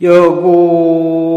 여구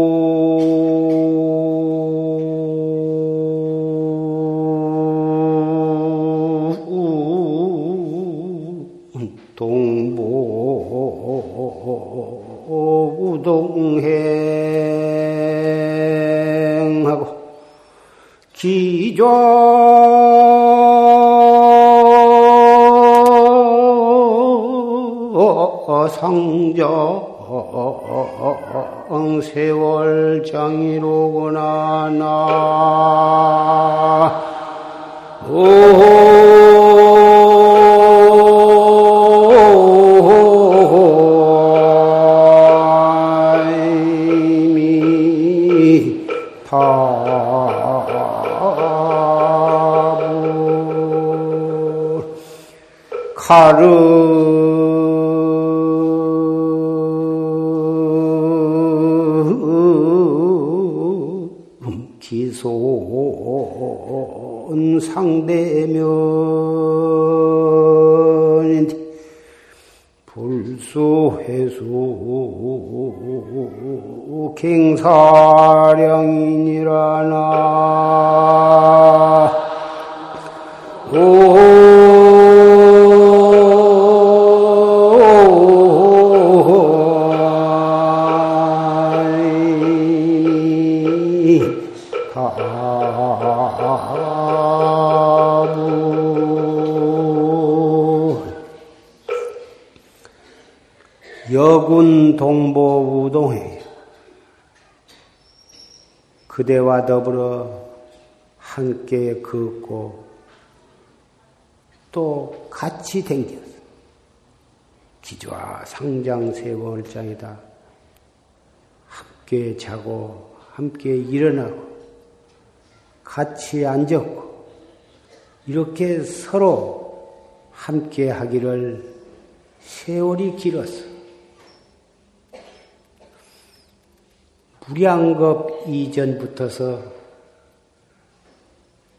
그대와 더불어 함께 걷고 또 같이 댕겼어. 기좌 상장 세월장이다. 함께 자고 함께 일어나고 같이 앉았고 이렇게 서로 함께 하기를 세월이 길었어. 무량겁 이전부터서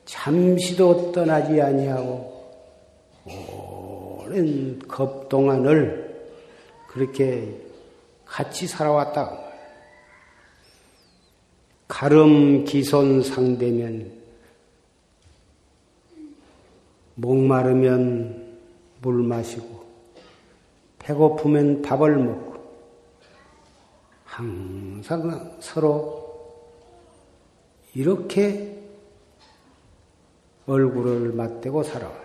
잠시도 떠나지 아니하고 오랜 겁 동안을 그렇게 같이 살아왔다. 가름 기손 상대면 목마르면 물 마시고 배고프면 밥을 먹고 항상 서로 이렇게 얼굴을 맞대고 살아왔.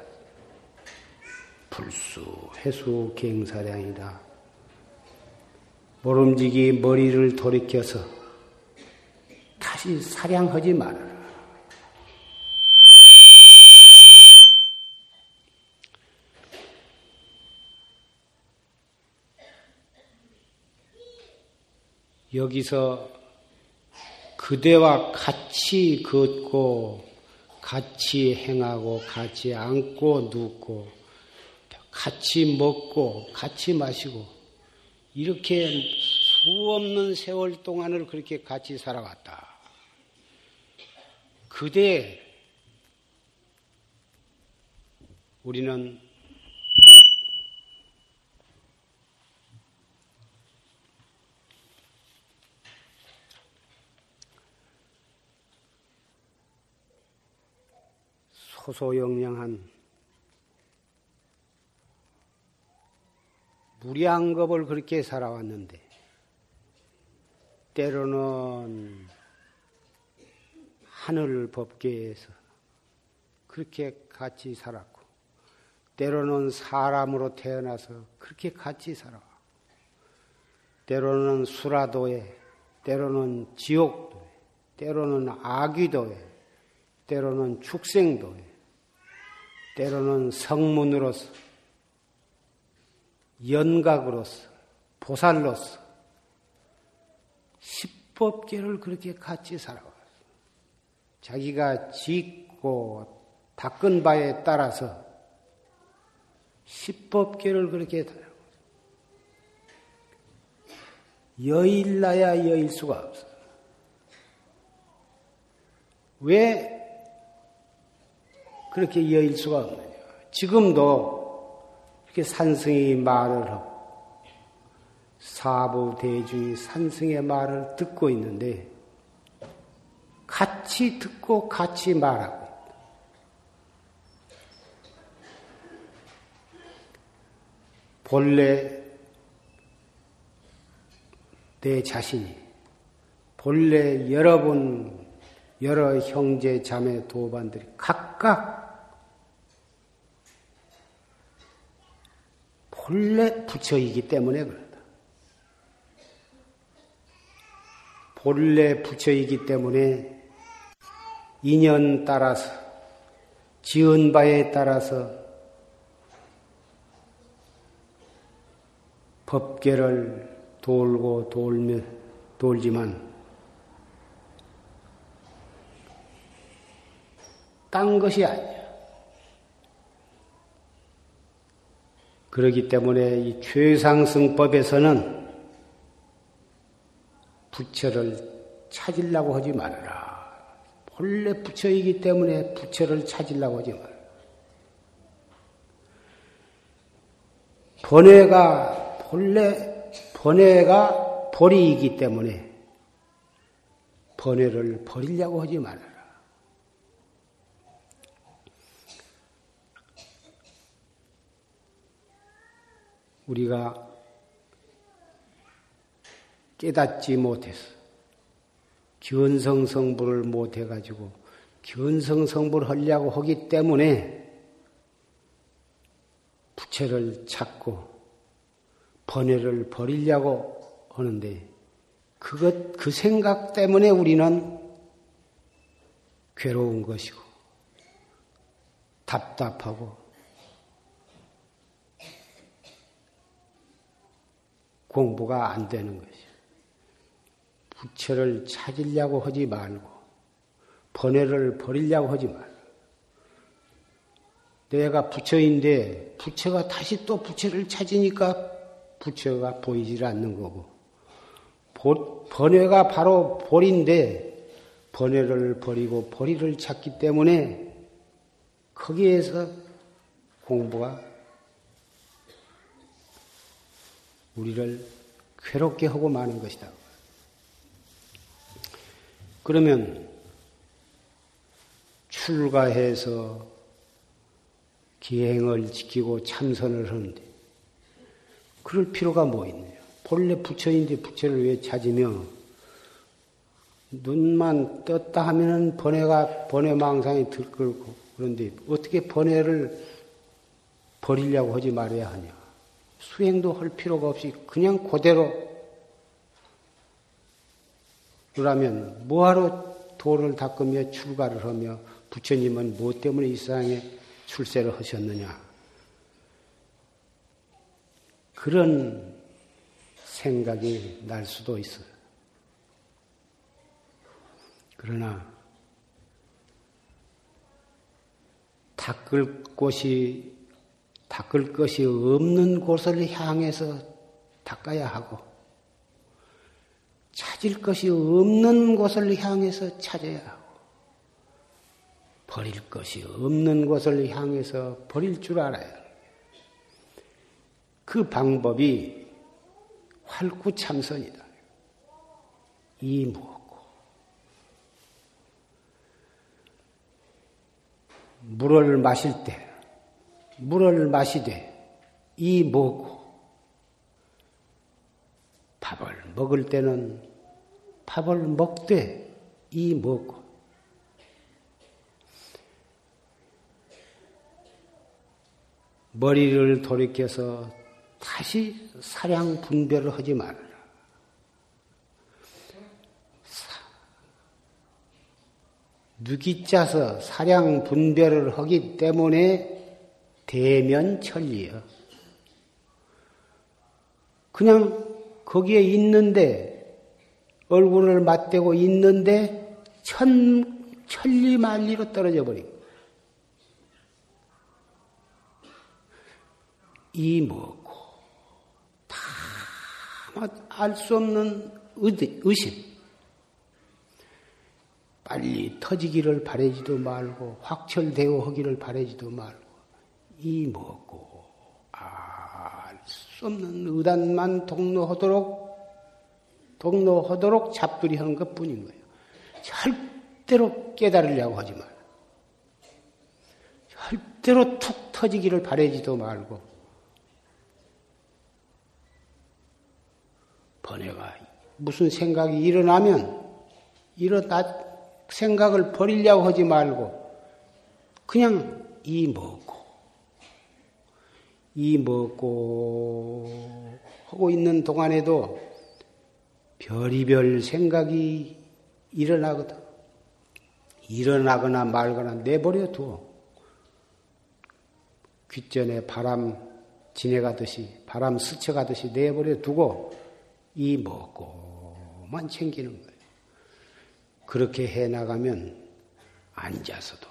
불수, 해수, 갱사량이다. 모름지기 머리를 돌이켜서 다시 사량하지 말아라. 여기서 그대와 같이 걷고 같이 행하고 같이 앉고 눕고 같이 먹고 같이 마시고 이렇게 수 없는 세월 동안을 그렇게 같이 살아왔다. 그대 우리는 소소영량한 무량겁을 그렇게 살아왔는데 때로는 하늘 법계에서 그렇게 같이 살았고 때로는 사람으로 태어나서 그렇게 같이 살아와 때로는 수라도에 때로는 지옥도에 때로는 아귀도에 때로는 축생도에 때로는 성문으로서 연각으로서 보살로서 십법계를 그렇게 같이 살아왔어. 자기가 짓고 닦은 바에 따라서 십법계를 그렇게 살아왔어. 여일나야 여일 수가 없어. 왜 그렇게 여일 수가 없느냐. 지금도 이렇게 산승이 말을 하고, 사부 대중이 산승의 말을 듣고 있는데 같이 듣고 같이 말하고 본래 내 자신이 본래 여러분 여러 형제 자매 도반들이 각각 본래 부처이기 때문에 그런다. 본래 부처이기 때문에 인연 따라서 지은 바에 따라서 법계를 돌고 돌며 돌지만 딴 것이 아니야. 그렇기 때문에 이 최상승법에서는 부처를 찾으려고 하지 말아라. 본래 부처이기 때문에 부처를 찾으려고 하지 말아라. 번뇌가 본래 번뇌가 벌이기 때문에 번뇌를 버리려고 하지 말아라. 우리가 깨닫지 못해서 견성성불을 못해가지고 견성성불을 하려고 하기 때문에 부채를 찾고 번뇌를 버리려고 하는데 그것 그 생각 때문에 우리는 괴로운 것이고 답답하고 공부가 안 되는 것이요. 부처를 찾으려고 하지 말고 번뇌를 버리려고 하지 말고 내가 부처인데 부처가 다시 또 부처를 찾으니까 부처가 보이질 않는 거고 번뇌가 바로 볼인데 번뇌를 버리고 보리를 찾기 때문에 거기에서 공부가 우리를 괴롭게 하고 마는 것이다. 그러면 출가해서 기행을 지키고 참선을 하는데 그럴 필요가 뭐 있느냐. 본래 부처인데 부처를 왜 찾으며 눈만 떴다 하면은 번뇌가 번뇌 망상이 들끓고 그런데 어떻게 번뇌를 버리려고 하지 말아야 하냐. 수행도 할 필요가 없이 그냥 그대로 그러면 뭐하러 도를 닦으며 출가를 하며 부처님은 무엇 때문에 이 세상에 출세를 하셨느냐. 그런 생각이 날 수도 있어요. 그러나 닦을 곳이 닦을 것이 없는 곳을 향해서 닦아야 하고 찾을 것이 없는 곳을 향해서 찾아야 하고 버릴 것이 없는 곳을 향해서 버릴 줄 알아야 해요. 그 방법이 활구참선이다. 이 무엇고 물을 마실 때 물을 마시되 이 뭐고 밥을 먹을 때는 밥을 먹되 이 뭐고 머리를 돌이켜서 다시 사량 분별을 하지 말아라. 누기 짜서 사량 분별을 하기 때문에 대면 천리요. 그냥 거기에 있는데 얼굴을 맞대고 있는데 천 천리 만리로 떨어져 버리고 이 뭐고? 다 알 수 없는 의심. 빨리 터지기를 바라지도 말고 확철대오 하기를 바라지도 말고 이 뭐고 알수수 없는 의단만 동로하도록 동로하도록 잡들이 하는 것 뿐인 거예요. 절대로 깨달으려고 하지 마. 절대로 툭 터지기를 바라지도 말고 번뇌가 무슨 생각이 일어나면 일어나 생각을 버리려고 하지 말고 그냥 이 먹고 이 먹고 하고 있는 동안에도 별이별 생각이 일어나거든. 일어나거나 말거나 내버려 두어. 귓전에 바람 지내가듯이, 바람 스쳐가듯이 내버려 두고, 이 먹고만 챙기는 거예요. 그렇게 해 나가면 앉아서도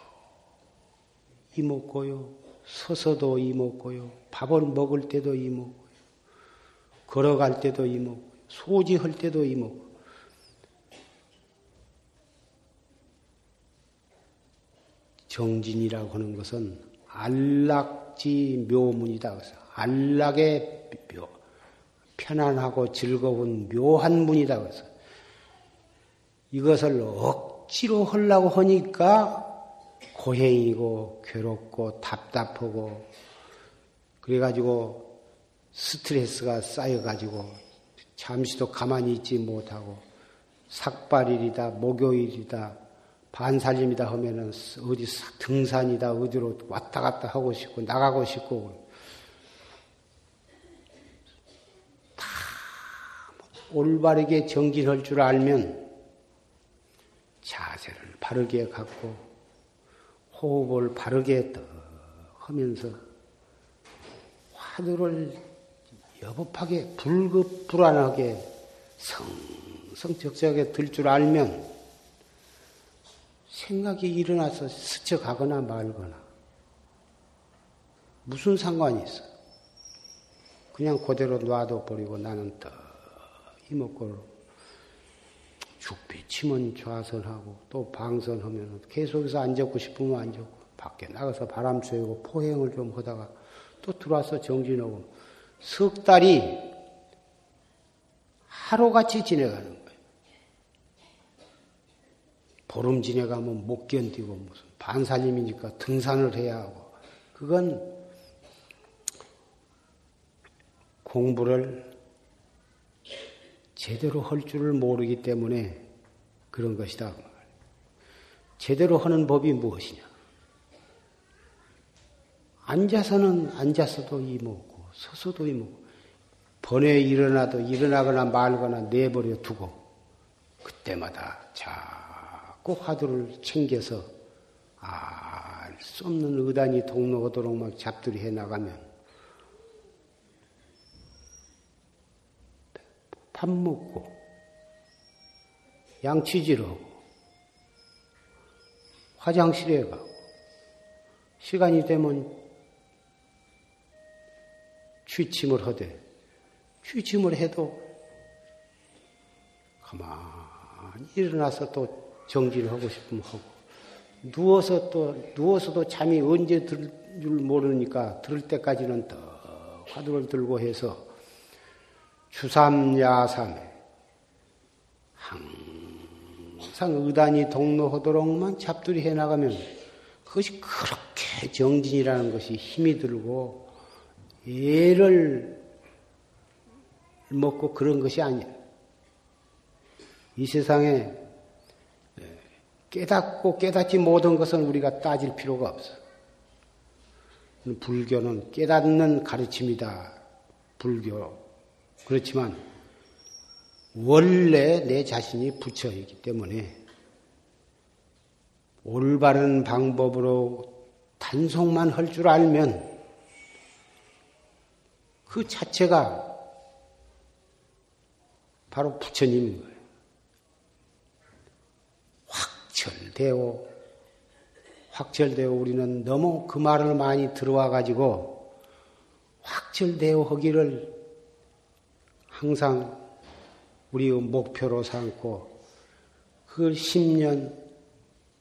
이 먹고요, 서서도 이 먹고요, 밥을 먹을 때도 이먹고요, 걸어갈 때도 이먹고요, 소지할 때도 이먹고. 정진이라고 하는 것은 안락지 묘문이다. 그래서 안락의 묘, 편안하고 즐거운 묘한 문이다. 그래서 이것을 억지로 하려고 하니까 고행이고 괴롭고 답답하고 그래가지고 스트레스가 쌓여가지고 잠시도 가만히 있지 못하고 삭발일이다 목요일이다 반살림이다 하면은 어디 등산이다 어디로 왔다 갔다 하고 싶고 나가고 싶고. 다 올바르게 정진할 줄 알면 자세를 바르게 갖고 호흡을 바르게 떠 하면서 화두를 여법하게 불급 불안하게 성성적적하게 들 줄 알면 생각이 일어나서 스쳐가거나 말거나 무슨 상관이 있어? 그냥 그대로 놔둬 버리고 나는 더 이먹고 죽비 치면 좌선하고 또 방선하면 계속해서 앉았고 싶으면 앉았고 밖에 나가서 바람 쐬고 포행을 좀 하다가 또 들어와서 정진하고 석 달이 하루같이 지내가는 보름 지내가면 못 견디고 무슨 반살림이니까 등산을 해야 하고 그건 공부를 제대로 할 줄을 모르기 때문에 그런 것이다. 제대로 하는 법이 무엇이냐? 앉아서는 앉아서도 이먹고 서서도 이먹고. 번에 일어나도 일어나거나 말거나 내버려 두고 그때마다 자꼭 화두를 챙겨서 알 수 없는 의단이 동로하도록 막 잡들이 해 나가면 밥 먹고 양치질 하고 화장실에 가고 시간이 되면 취침을 하되 취침을 해도 가만히 일어나서 또 정지를 하고 싶으면 하고 누워서 또 누워서도 잠이 언제 들 줄 모르니까 들을 때까지는 더 화두를 들고 해서 주삼야삼에 항상 의단이 동로하도록만 잡들이 해 나가면 그것이 그렇게 정진이라는 것이 힘이 들고 애를 먹고 그런 것이 아니야. 이 세상에 깨닫고 깨닫지 못한 것은 우리가 따질 필요가 없어. 불교는 깨닫는 가르침이다. 불교. 그렇지만 원래 내 자신이 부처이기 때문에 올바른 방법으로 단속만 할 줄 알면 그 자체가 바로 부처님인 거예요. 확철되어 확철되어 우리는 너무 그 말을 많이 들어와 가지고 확철되어 하기를 항상 우리의 목표로 삼고 그걸 10년,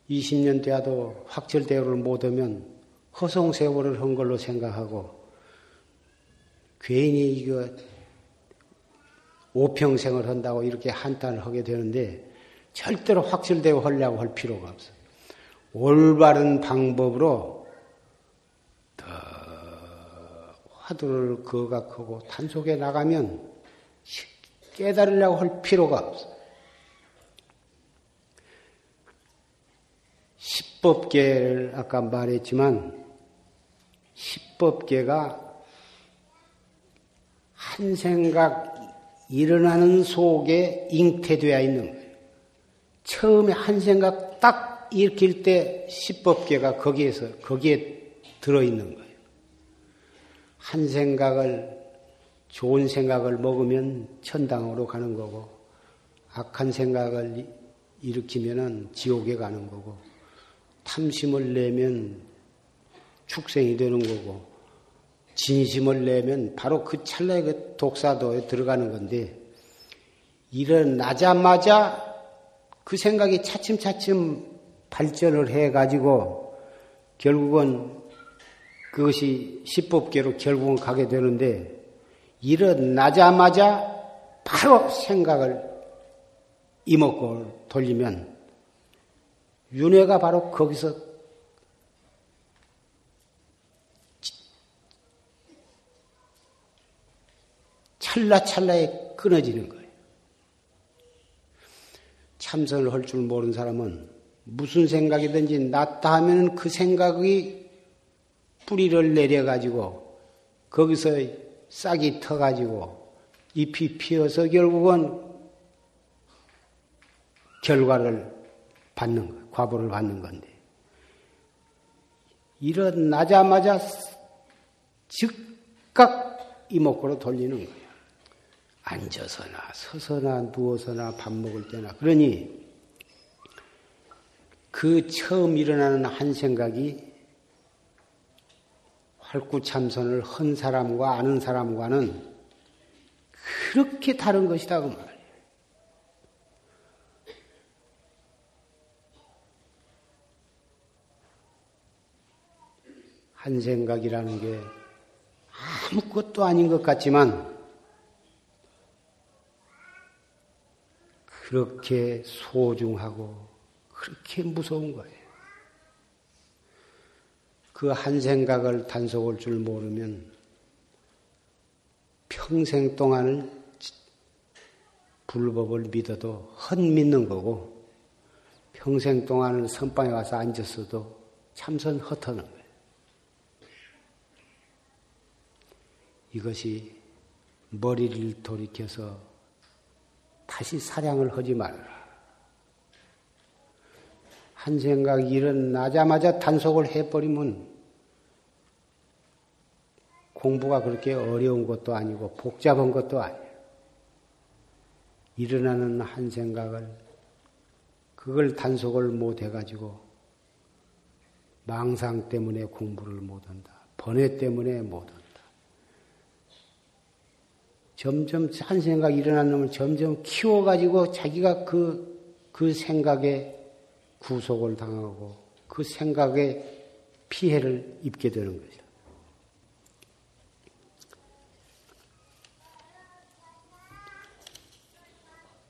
20년 돼도 확철대오를 못하면 허송세월을 한 걸로 생각하고 괜히 이거 오평생을 한다고 이렇게 한탄을 하게 되는데 절대로 확실되고 하려고 할 필요가 없어. 올바른 방법으로 더 화두를 거각하고 단속해 나가면 깨달으려고 할 필요가 없어. 십법계를 아까 말했지만 십법계가 한 생각 일어나는 속에 잉태되어 있는 거예요. 처음에 한 생각 딱 일으킬 때 십법계가 거기에서 거기에 들어 있는 거예요. 한 생각을 좋은 생각을 먹으면 천당으로 가는 거고 악한 생각을 일으키면은 지옥에 가는 거고 탐심을 내면 축생이 되는 거고 진심을 내면 바로 그 찰나에 그 독사도에 들어가는 건데 일어나자마자 그 생각이 차츰차츰 발전을 해가지고 결국은 그것이 십법계로 결국은 가게 되는데 일어나자마자 바로 생각을 이목구를 돌리면 윤회가 바로 거기서 찰나찰나에 끊어지는 거예요. 참선을 할 줄 모르는 사람은 무슨 생각이든지 낫다 하면 그 생각이 뿌리를 내려가지고 거기서 싹이 터가지고 잎이 피어서 결국은 결과를 받는 거, 과보를 받는 건데 일어나자마자 즉각 이목구로 돌리는 거예요. 앉아서나 서서나 누워서나 밥 먹을 때나 그러니 그 처음 일어나는 한 생각이 활구참선을 한 사람과 아는 사람과는 그렇게 다른 것이다 그 말이에요. 한 생각이라는 게 아무것도 아닌 것 같지만 그렇게 소중하고 그렇게 무서운 거예요. 그 한 생각을 단속할 줄 모르면 평생 동안을 불법을 믿어도 헛 믿는 거고 평생 동안을 선방에 와서 앉았어도 참선 헛하는 거예요. 이것이 머리를 돌이켜서 다시 사량을 하지 말라. 한 생각이 일어나자마자 단속을 해버리면 공부가 그렇게 어려운 것도 아니고 복잡한 것도 아니에요. 일어나는 한 생각을 그걸 단속을 못 해가지고 망상 때문에 공부를 못한다. 번뇌 때문에 못한다. 점점 한 생각이 일어난 놈을 점점 키워가지고 자기가 그, 그 생각에 구속을 당하고 그 생각에 피해를 입게 되는 거죠.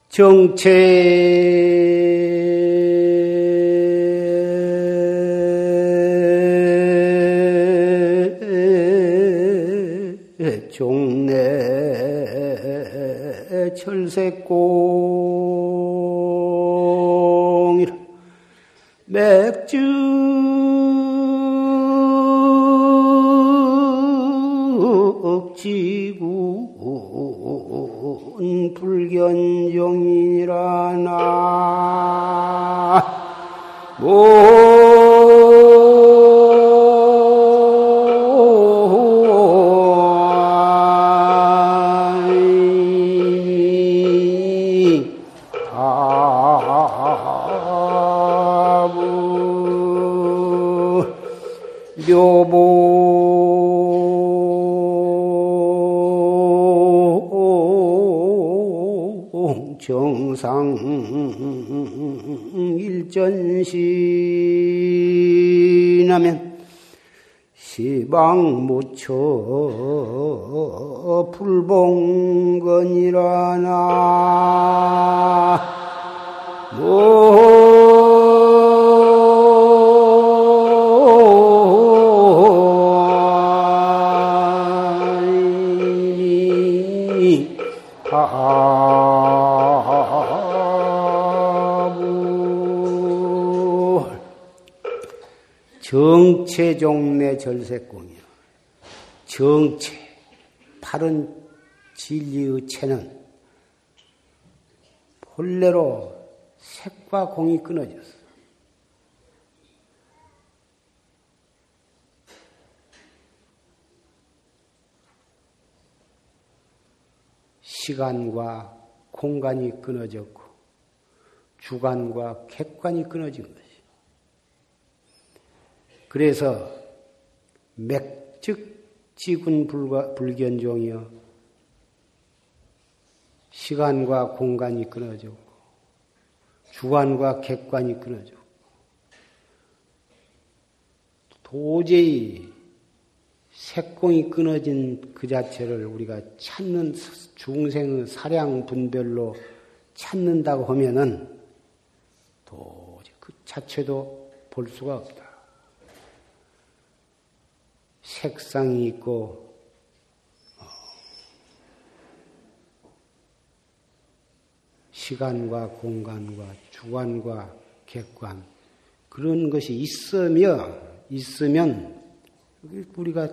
정체 철새공이라. 맥주 시방 무처 불봉 절세공이요. 정체, 바른 진리의 체는 본래로 색과 공이 끊어졌어. 시간과 공간이 끊어졌고 주관과 객관이 끊어진 것이. 그래서 맥즉 지군 불견종이여 시간과 공간이 끊어졌고 주관과 객관이 끊어졌고 도저히 색공이 끊어진 그 자체를 우리가 찾는 중생의 사량 분별로 찾는다고 하면은 도저히 그 자체도 볼 수가 없다. 색상이 있고 어, 시간과 공간과 주관과 객관 그런 것이 있으며 있으면 우리가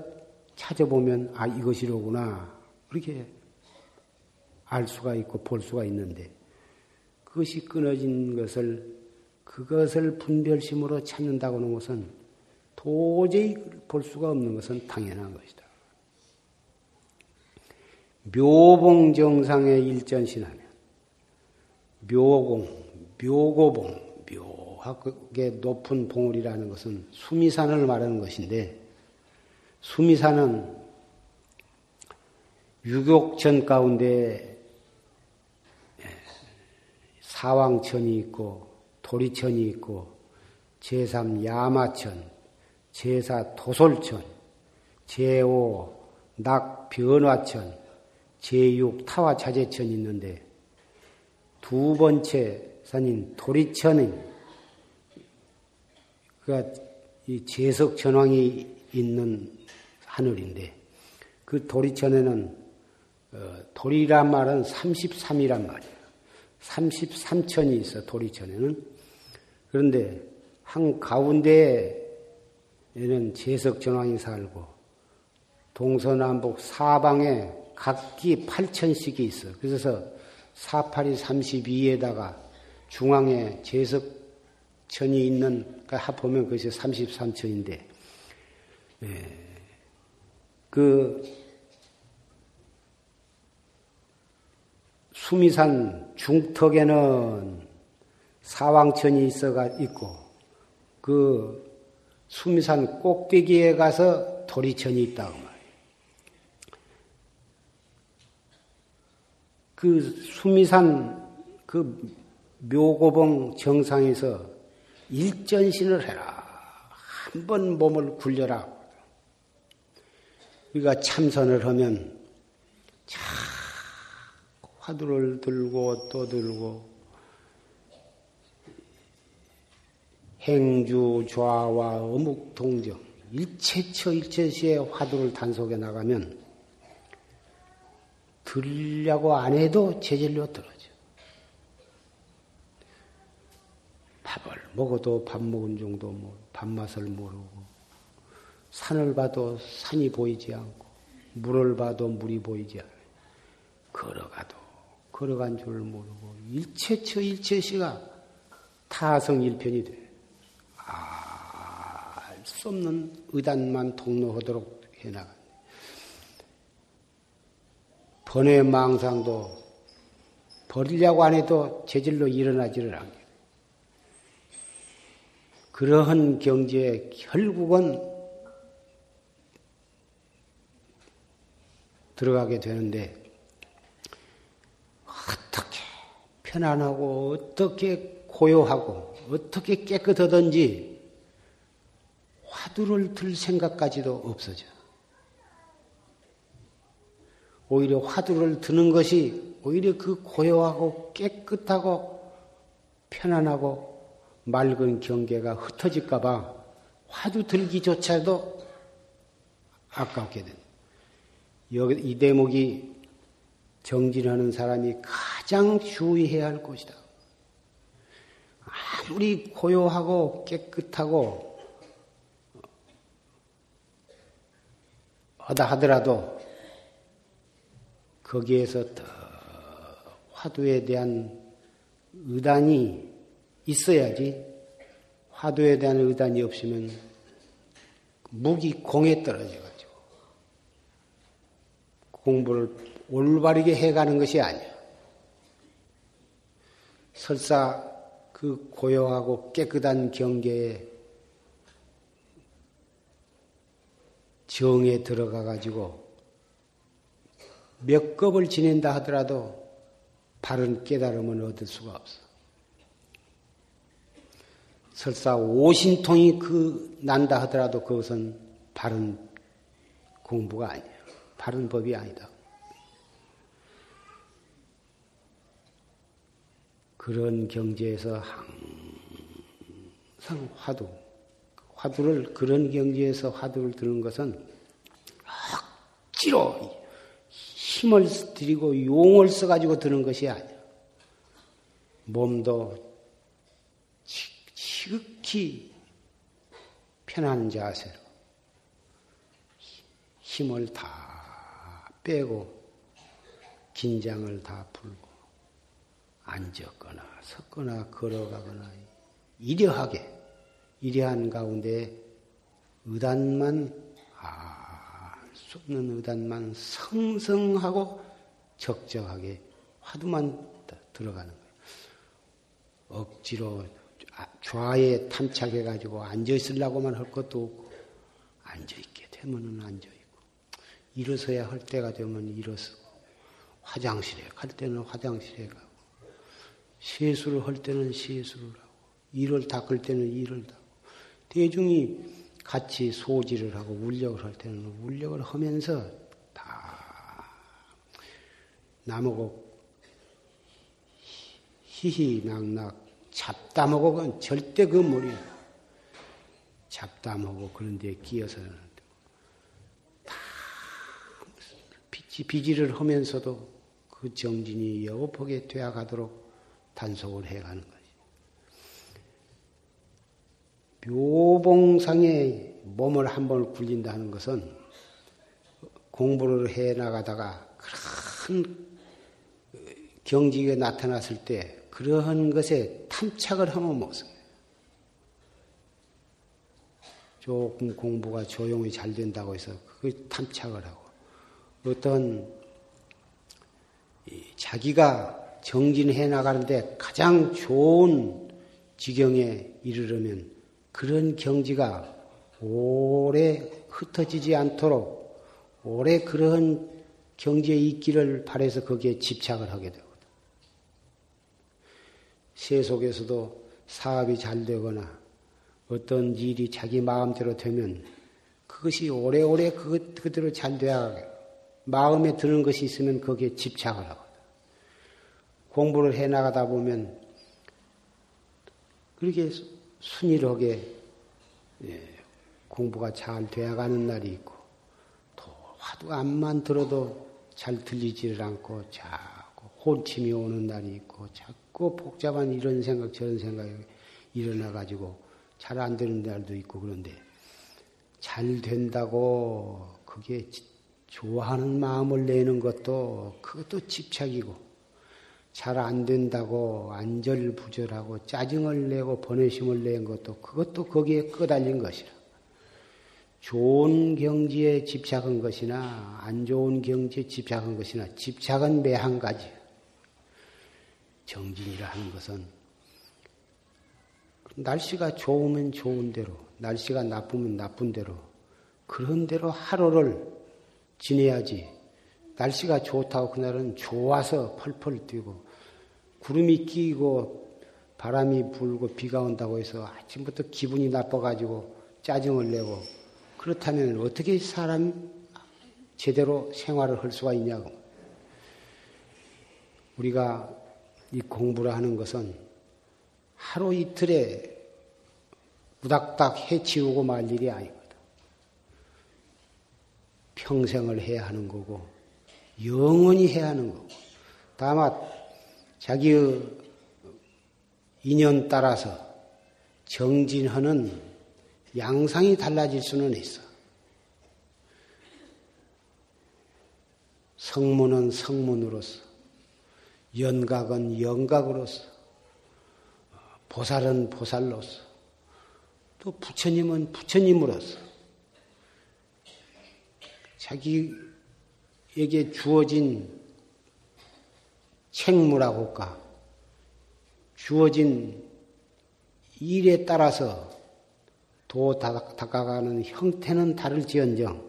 찾아보면 아 이것이로구나. 그렇게 알 수가 있고 볼 수가 있는데 그것이 끊어진 것을 그것을 분별심으로 찾는다고 하는 것은 도저히 볼 수가 없는 것은 당연한 것이다. 묘봉 정상에 일전신하면 묘공, 묘고봉, 묘하게 높은 봉우리라는 것은 수미산을 말하는 것인데 수미산은 유격천 가운데 사왕천이 있고 도리천이 있고 제3 야마천, 제사 도솔천, 제5 낙변화천, 제6 타화 자재천이 있는데 두 번째 산인 도리천은 그가 이 제석 전왕이 있는 하늘인데 그 도리천에는 어, 도리란 말은 33이란 말이에요. 33천이 있어 도리천에는 그런데 한 가운데에 얘는 제석 전왕이 살고 동서남북 사방에 각기 8천씩이 있어. 그래서 48이 32에다가 중앙에 제석천이 있는 그러니까 합하면 그것이 33천인데 예. 그 수미산 중턱에는 사왕천이 있어가 있고 그 수미산 꼭대기에 가서 도리천이 있다고 말이에요. 그 수미산 그 묘고봉 정상에서 일전신을 해라. 한 번 몸을 굴려라. 우리가 참선을 하면 자 화두를 들고 또 들고 행주 좌와 어묵 동정 일체처 일체시에 화두를 단속해 나가면 들려고 안 해도 제절로 들어져. 밥을 먹어도 밥 먹은 정도 뭐 밥맛을 모르고 산을 봐도 산이 보이지 않고 물을 봐도 물이 보이지 않고 걸어가도 걸어간 줄 모르고 일체처 일체시가 타성일편이 돼. 알수 없는 의단만 통로하도록 해나간. 번외 망상도 버리려고 안 해도 재질로 일어나지를 않게. 그러한 경지에 결국은 들어가게 되는데 어떻게 편안하고 어떻게 고요하고 어떻게 깨끗하든지 화두를 들 생각까지도 없어져. 오히려 화두를 드는 것이 오히려 그 고요하고 깨끗하고 편안하고 맑은 경계가 흩어질까봐 화두 들기조차도 아깝게 된. 여기 이 대목이 정진하는 사람이 가장 주의해야 할 것이다. 아무리 고요하고 깨끗하고 하다 하더라도 거기에서 화두에 대한 의단이 있어야지 화두에 대한 의단이 없으면 무기 공에 떨어져 가지고 공부를 올바르게 해가는 것이 아니야. 설사 그 고요하고 깨끗한 경계에 정에 들어가 가지고 몇 겁을 지낸다 하더라도 바른 깨달음은 얻을 수가 없어. 설사 오신통이 그 난다 하더라도 그것은 바른 공부가 아니야. 바른 법이 아니다. 그런 경지에서 항상 화두, 화두를, 그런 경지에서 화두를 드는 것은 억지로 힘을 들이고 용을 써가지고 드는 것이 아니야. 몸도 지극히 편한 자세로 힘을 다 빼고 긴장을 다 풀고 앉았거나 섰거나 걸어가거나 이려하게 이려한 가운데 의단만 수 없는 의단만 성성하고 적적하게 화두만 들어가는 거예요. 억지로 좌에 탐착해가지고 앉아있으려고만 할 것도 없고, 앉아있게 되면은 앉아있고, 일어서야 할 때가 되면 일어서고, 화장실에 갈 때는 화장실에 가고, 세수를 할 때는 세수를 하고, 일을 닦을 때는 일을 닦고, 대중이 같이 소지를 하고 울력을 할 때는 울력을 하면서 다 나무고 희희낙낙 잡담하고 절대 그 머리 잡담하고 그런 데 끼어서는 다 비지, 비지를 하면서도 그 정진이 여급하게 되어가도록 단속을 해가는 거예요. 묘봉상에 몸을 한 번 굴린다는 것은 공부를 해 나가다가 그런 경지가 나타났을 때 그러한 것에 탐착을 하면 못습니다. 조금 공부가 조용히 잘 된다고 해서 그 탐착을 하고 어떤 자기가 정진해 나가는데 가장 좋은 지경에 이르려면 그런 경지가 오래 흩어지지 않도록 오래 그런 경지에 있기를 바래서 거기에 집착을 하게 되거든. 세속에서도 사업이 잘 되거나 어떤 일이 자기 마음대로 되면 그것이 오래오래 그대로 잘 돼야 마음에 드는 것이 있으면 거기에 집착을 하거든. 공부를 해 나가다 보면 그렇게 순일하게 예, 공부가 잘 되어가는 날이 있고 또 화두 암만 들어도 잘 들리지를 않고 자꾸 혼침이 오는 날이 있고 자꾸 복잡한 이런 생각 저런 생각이 일어나 가지고 잘 안 되는 날도 있고 그런데 잘 된다고 그게 좋아하는 마음을 내는 것도 그것도 집착이고 잘 안 된다고 안절부절하고 짜증을 내고 번외심을 낸 것도 그것도 거기에 끄달린 것이라. 좋은 경지에 집착한 것이나 안 좋은 경지에 집착한 것이나 집착은 매 한 가지. 정진이라 하는 것은 날씨가 좋으면 좋은 대로, 날씨가 나쁘면 나쁜 대로, 그런 대로 하루를 지내야지 날씨가 좋다고 그날은 좋아서 펄펄 뛰고 구름이 끼고 바람이 불고 비가 온다고 해서 아침부터 기분이 나빠가지고 짜증을 내고 그렇다면 어떻게 사람 제대로 생활을 할 수가 있냐고. 우리가 이 공부를 하는 것은 하루 이틀에 무닥닥 해치우고 말 일이 아니거든. 평생을 해야 하는 거고, 영원히 해야 하는 거고. 다만, 자기의 인연 따라서 정진하는 양상이 달라질 수는 있어. 성문은 성문으로서, 연각은 연각으로서, 보살은 보살로서, 또 부처님은 부처님으로서, 자기 에게 주어진 책무라고 할까, 주어진 일에 따라서 도 다가가는 형태는 다를지언정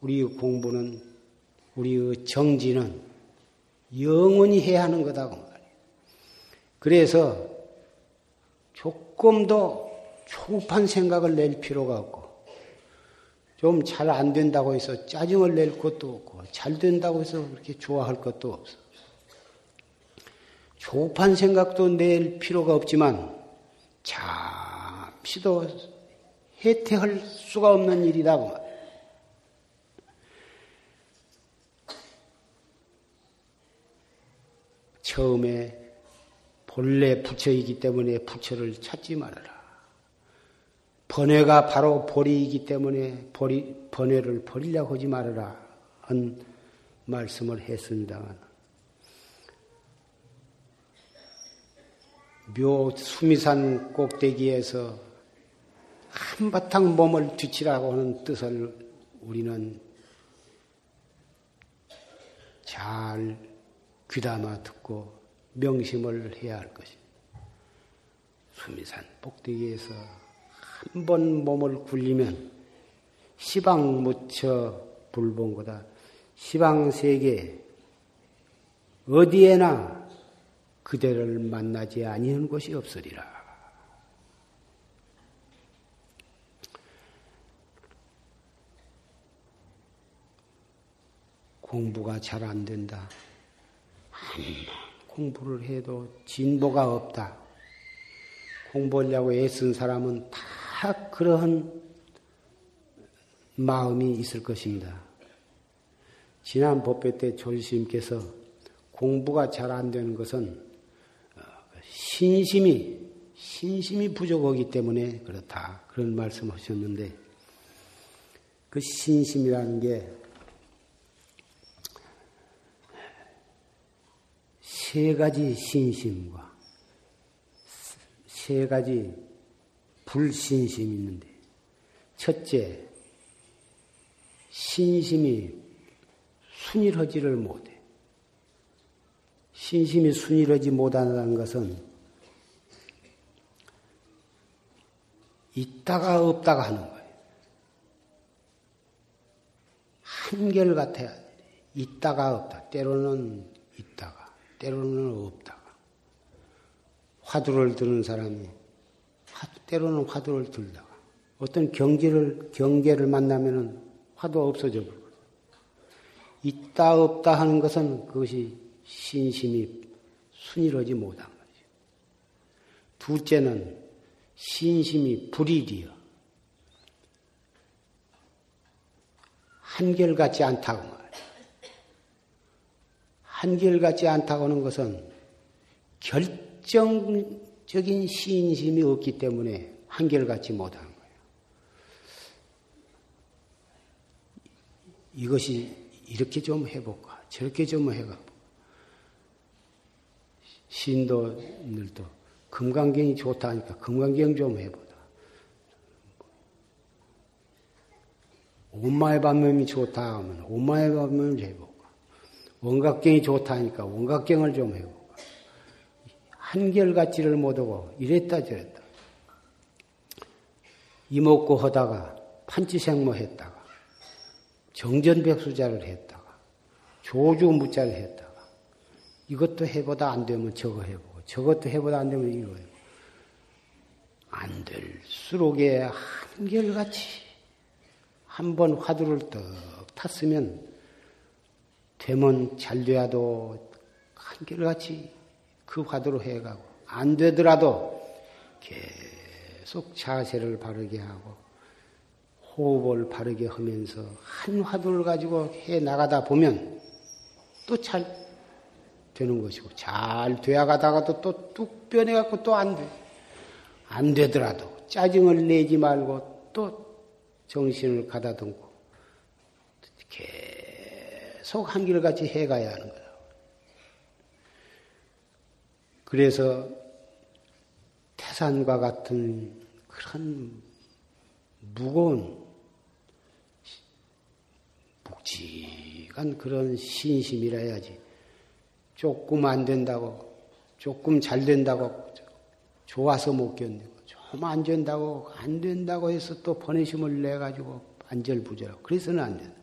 우리 공부는 우리의 정지는 영원히 해야 하는 거다고 말이에요. 그래서 조금 더 초급한 생각을 낼 필요가 없고 좀 잘 안 된다고 해서 짜증을 낼 것도 없고 잘 된다고 해서 그렇게 좋아할 것도 없어. 조급한 생각도 낼 필요가 없지만 잠시도 혜택할 수가 없는 일이다. 처음에 본래 부처이기 때문에 부처를 찾지 말아라. 번뇌가 바로 보리이기 때문에 보리, 번뇌를 버리려고 하지 말아라. 한 말씀을 했습니다만. 묘 수미산 꼭대기에서 한바탕 몸을 뒤치라고 하는 뜻을 우리는 잘 귀담아 듣고 명심을 해야 할 것입니다. 수미산 꼭대기에서 한 번 몸을 굴리면 시방 무처 불본거다. 시방 세계 어디에나 그대를 만나지 아니한 곳이 없으리라. 공부가 잘 안 된다. 공부를 해도 진보가 없다. 공부하려고 애쓴 사람은 다 그러한 마음이 있을 것입니다. 지난 법회 때 조지스님께서 공부가 잘 안 되는 것은 신심이 신심이 부족하기 때문에 그렇다 그런 말씀하셨는데 그 신심이라는 게 세 가지 신심과 세 가지 불신심이 있는데 첫째 신심이 순일하지를 못해. 신심이 순일하지 못한다는 것은 있다가 없다가 하는 거예요. 한결같아야 있다가 없다. 때로는 있다가, 때로는 없다가. 화두를 드는 사람이 때로는 화두를 들다가 어떤 경계를 경계를 만나면은 화두가 없어져 버려. 있다 없다 하는 것은 그것이 신심이 순일하지 못한 거죠. 둘째는 신심이 불일이여. 한결같지 않다고 말이야. 한결같지 않다고 하는 것은 결정 적인 신심이 없기 때문에 한결같지 못하는 거예요. 이것이 이렇게 좀 해볼까, 저렇게 좀 해가고. 신도들도 금강경이 좋다 하니까 금강경 좀 해보다. 온마의 반면이 좋다 하면 온마의 반면을 해보고 원각경이 좋다 하니까 원각경을 좀 해보고 한결같지를 못하고 이랬다 저랬다. 이먹고 하다가 판치생모 했다가 정전백수자를 했다가 조주 무자를 했다가 이것도 해보다 안 되면 저거 해보고 저것도 해보다 안 되면 이거 해보고 안 될수록에 한결같이 한 번 화두를 떡 탔으면 되면 잘 돼야도 한결같이 그 화두로 해가고 안 되더라도 계속 자세를 바르게 하고 호흡을 바르게 하면서 한 화두를 가지고 해 나가다 보면 또 잘 되는 것이고 잘 되어 가다가도 또 뚝 변해갖고 또 안 돼. 안 되더라도 짜증을 내지 말고 또 정신을 가다듬고 계속 한결같이 해가야 하는 거다. 그래서 태산과 같은 그런 무거운 묵직한 그런 신심이라 해야지. 조금 안 된다고, 조금 잘 된다고 좋아서 못 견디고, 좀 안 된다고, 안 된다고 해서 또 번외심을 내 가지고 안절부절하고. 그래서는 안 된다.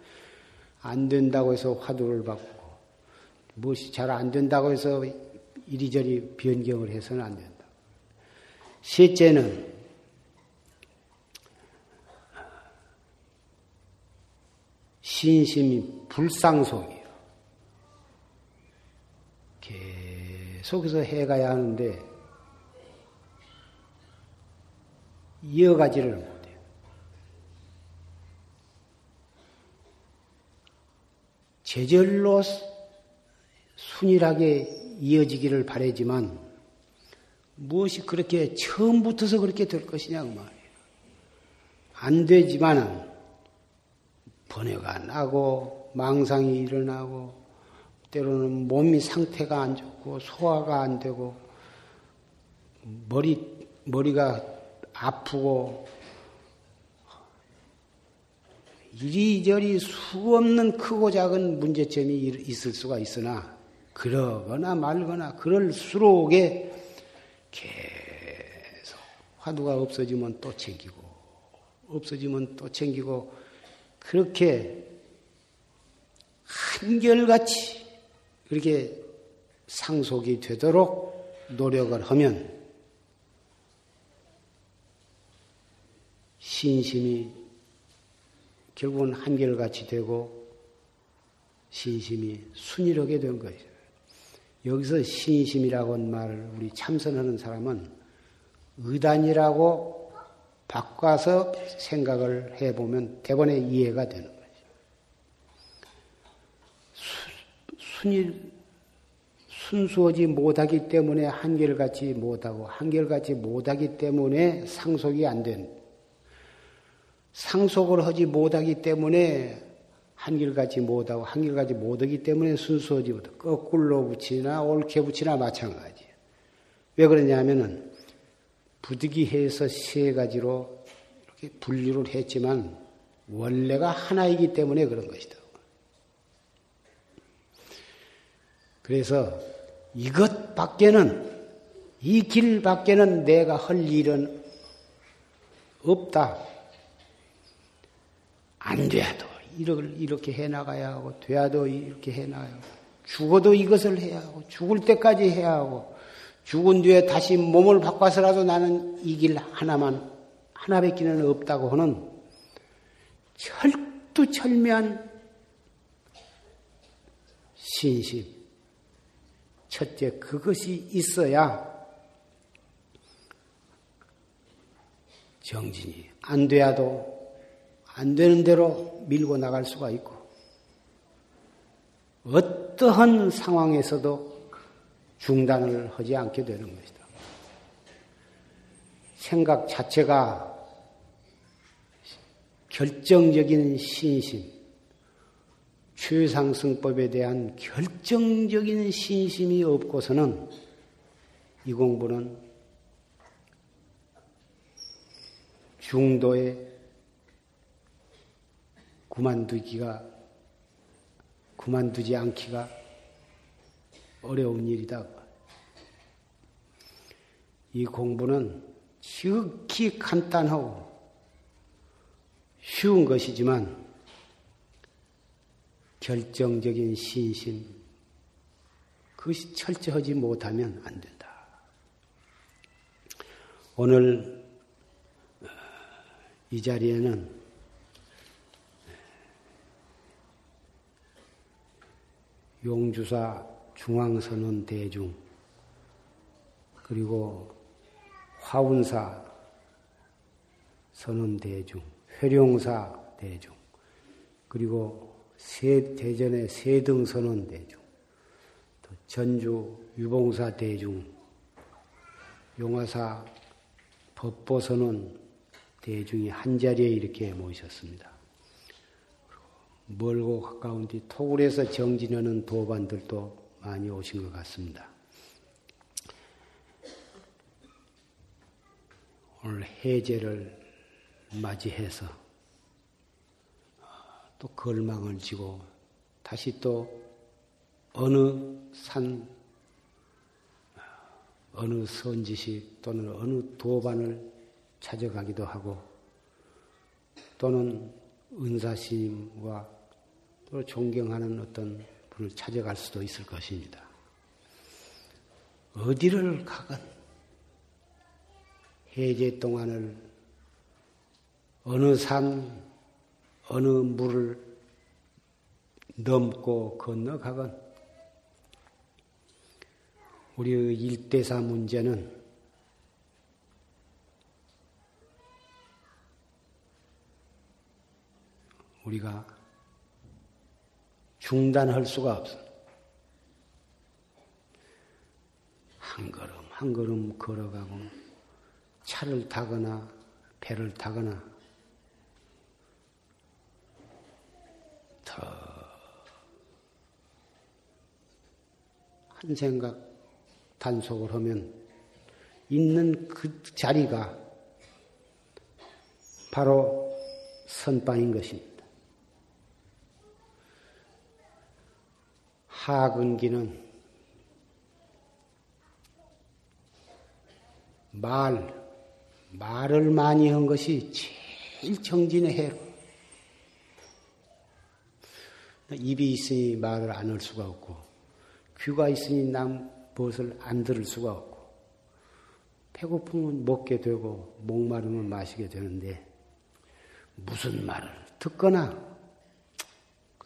안 된다고 해서 화두를 바꾸고, 무엇이 잘 안 된다고 해서 이리저리 변경을 해서는 안 된다. 셋째는 신심이 불상속이에요. 계속해서 해가야 하는데 이어가지를 못해요. 제절로 순일하게 이어지기를 바라지만 무엇이 그렇게 처음부터서 그렇게 될 것이냐 그 말이에요. 안 되지만은 번뇌가 나고 망상이 일어나고 때로는 몸이 상태가 안 좋고 소화가 안 되고 머리 머리가 아프고 이리저리 수 없는 크고 작은 문제점이 있을 수가 있으나 그러거나 말거나 그럴수록에 계속 화두가 없어지면 또 챙기고 없어지면 또 챙기고 그렇게 한결같이 그렇게 상속이 되도록 노력을 하면 신심이 결국은 한결같이 되고 신심이 순일하게 된 것이죠. 여기서 신심이라고 한 말을 우리 참선하는 사람은 의단이라고 바꿔서 생각을 해보면 대번에 이해가 되는 거죠. 순일, 순수하지 못하기 때문에 한결같이 못하고 한결같이 못하기 때문에 상속이 안 된. 상속을 하지 못하기 때문에 한결같이 못하고 한결같이 못하기 때문에 순수하지 못하고 거꾸로 붙이나 옳게 붙이나 마찬가지예요. 왜 그러냐면은 부득이해서 세 가지로 이렇게 분류를 했지만 원래가 하나이기 때문에 그런 것이다. 그래서 이것 밖에는 이 길 밖에는 내가 할 일은 없다. 안 돼도 이렇게 해 나가야 하고 돼야도 이렇게 해 나가야 하고 죽어도 이것을 해야 하고 죽을 때까지 해야 하고 죽은 뒤에 다시 몸을 바꿔서라도 나는 이 길 하나만, 하나밖에는 없다고 하는 철두철미한 신심. 첫째, 그것이 있어야 정진이 안 돼야도 안 되는 대로 밀고 나갈 수가 있고, 어떠한 상황에서도 중단을 하지 않게 되는 것이다. 생각 자체가 결정적인 신심, 최상승법에 대한 결정적인 신심이 없고서는 이 공부는 중도에 그만두기가, 그만두지 않기가 어려운 일이다. 이 공부는 지극히 간단하고 쉬운 것이지만 결정적인 신심, 그것이 철저하지 못하면 안 된다. 오늘 이 자리에는 용주사 중앙선언 대중 그리고 화운사 선언 대중 회룡사 대중 그리고 세, 대전의 세등 선언 대중 또 전주 유봉사 대중 용화사 법보 선언 대중이 한자리에 이렇게 모이셨습니다. 멀고 가까운 뒤 토굴에서 정진하는 도반들도 많이 오신 것 같습니다. 오늘 해제를 맞이해서 또 걸망을 지고 다시 또 어느 산, 어느 선지식 또는 어느 도반을 찾아가기도 하고 또는 은사심과 또 존경하는 어떤 분을 찾아갈 수도 있을 것입니다. 어디를 가건 해제 동안을 어느 산, 어느 물을 넘고 건너가건 우리의 일대사 문제는 우리가 중단할 수가 없어. 한 걸음 한 걸음 걸어가고 차를 타거나 배를 타거나 더 한 생각 단속을 하면 있는 그 자리가 바로 선방인 것입니다. 하근기는 말, 말을 많이 한 것이 제일 정진의 해로. 입이 있으니 말을 안 할 수가 없고, 귀가 있으니 남 무엇을 안 들을 수가 없고, 배고프면 먹게 되고, 목마르면 마시게 되는데, 무슨 말을 듣거나,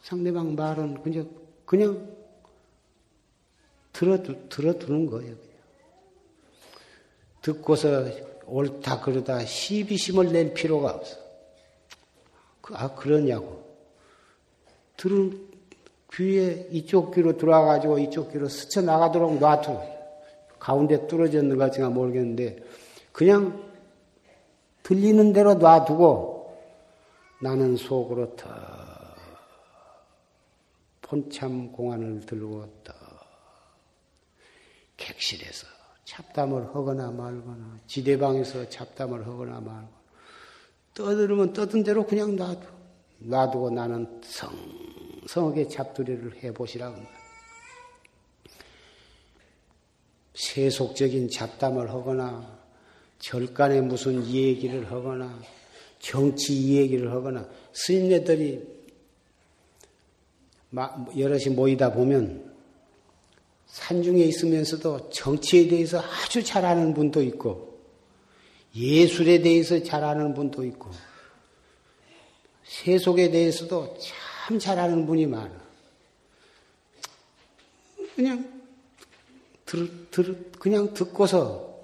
상대방 말은 그냥, 그냥 들어두, 들어두는 거예요. 그냥. 듣고서 옳다 그러다 시비심을 낼 필요가 없어. 그, 아, 그러냐고. 들은 귀에 이쪽 귀로 들어와가지고 이쪽 귀로 스쳐 나가도록 놔두. 가운데 뚫어졌는 가지가 모르겠는데, 그냥 들리는 대로 놔두고 나는 속으로 더 본참 공안을 들고 더 객실에서. 잡담을 하거나 말거나 지대방에서 잡담을 하거나 말거나. 떠들으면 떠든 대로 그냥 놔두 놔두고 나는 성성하게 잡두리를 해보시라고 합니다. 세속적인 잡담을 하거나 절간에 무슨 이야기를 하거나 정치 이야기를 하거나 스님네들이 여럿이 모이다 보면 산중에 있으면서도 정치에 대해서 아주 잘 아는 분도 있고, 예술에 대해서 잘 아는 분도 있고, 세속에 대해서도 참 잘 아는 분이 많아. 그냥, 들, 들, 그냥 듣고서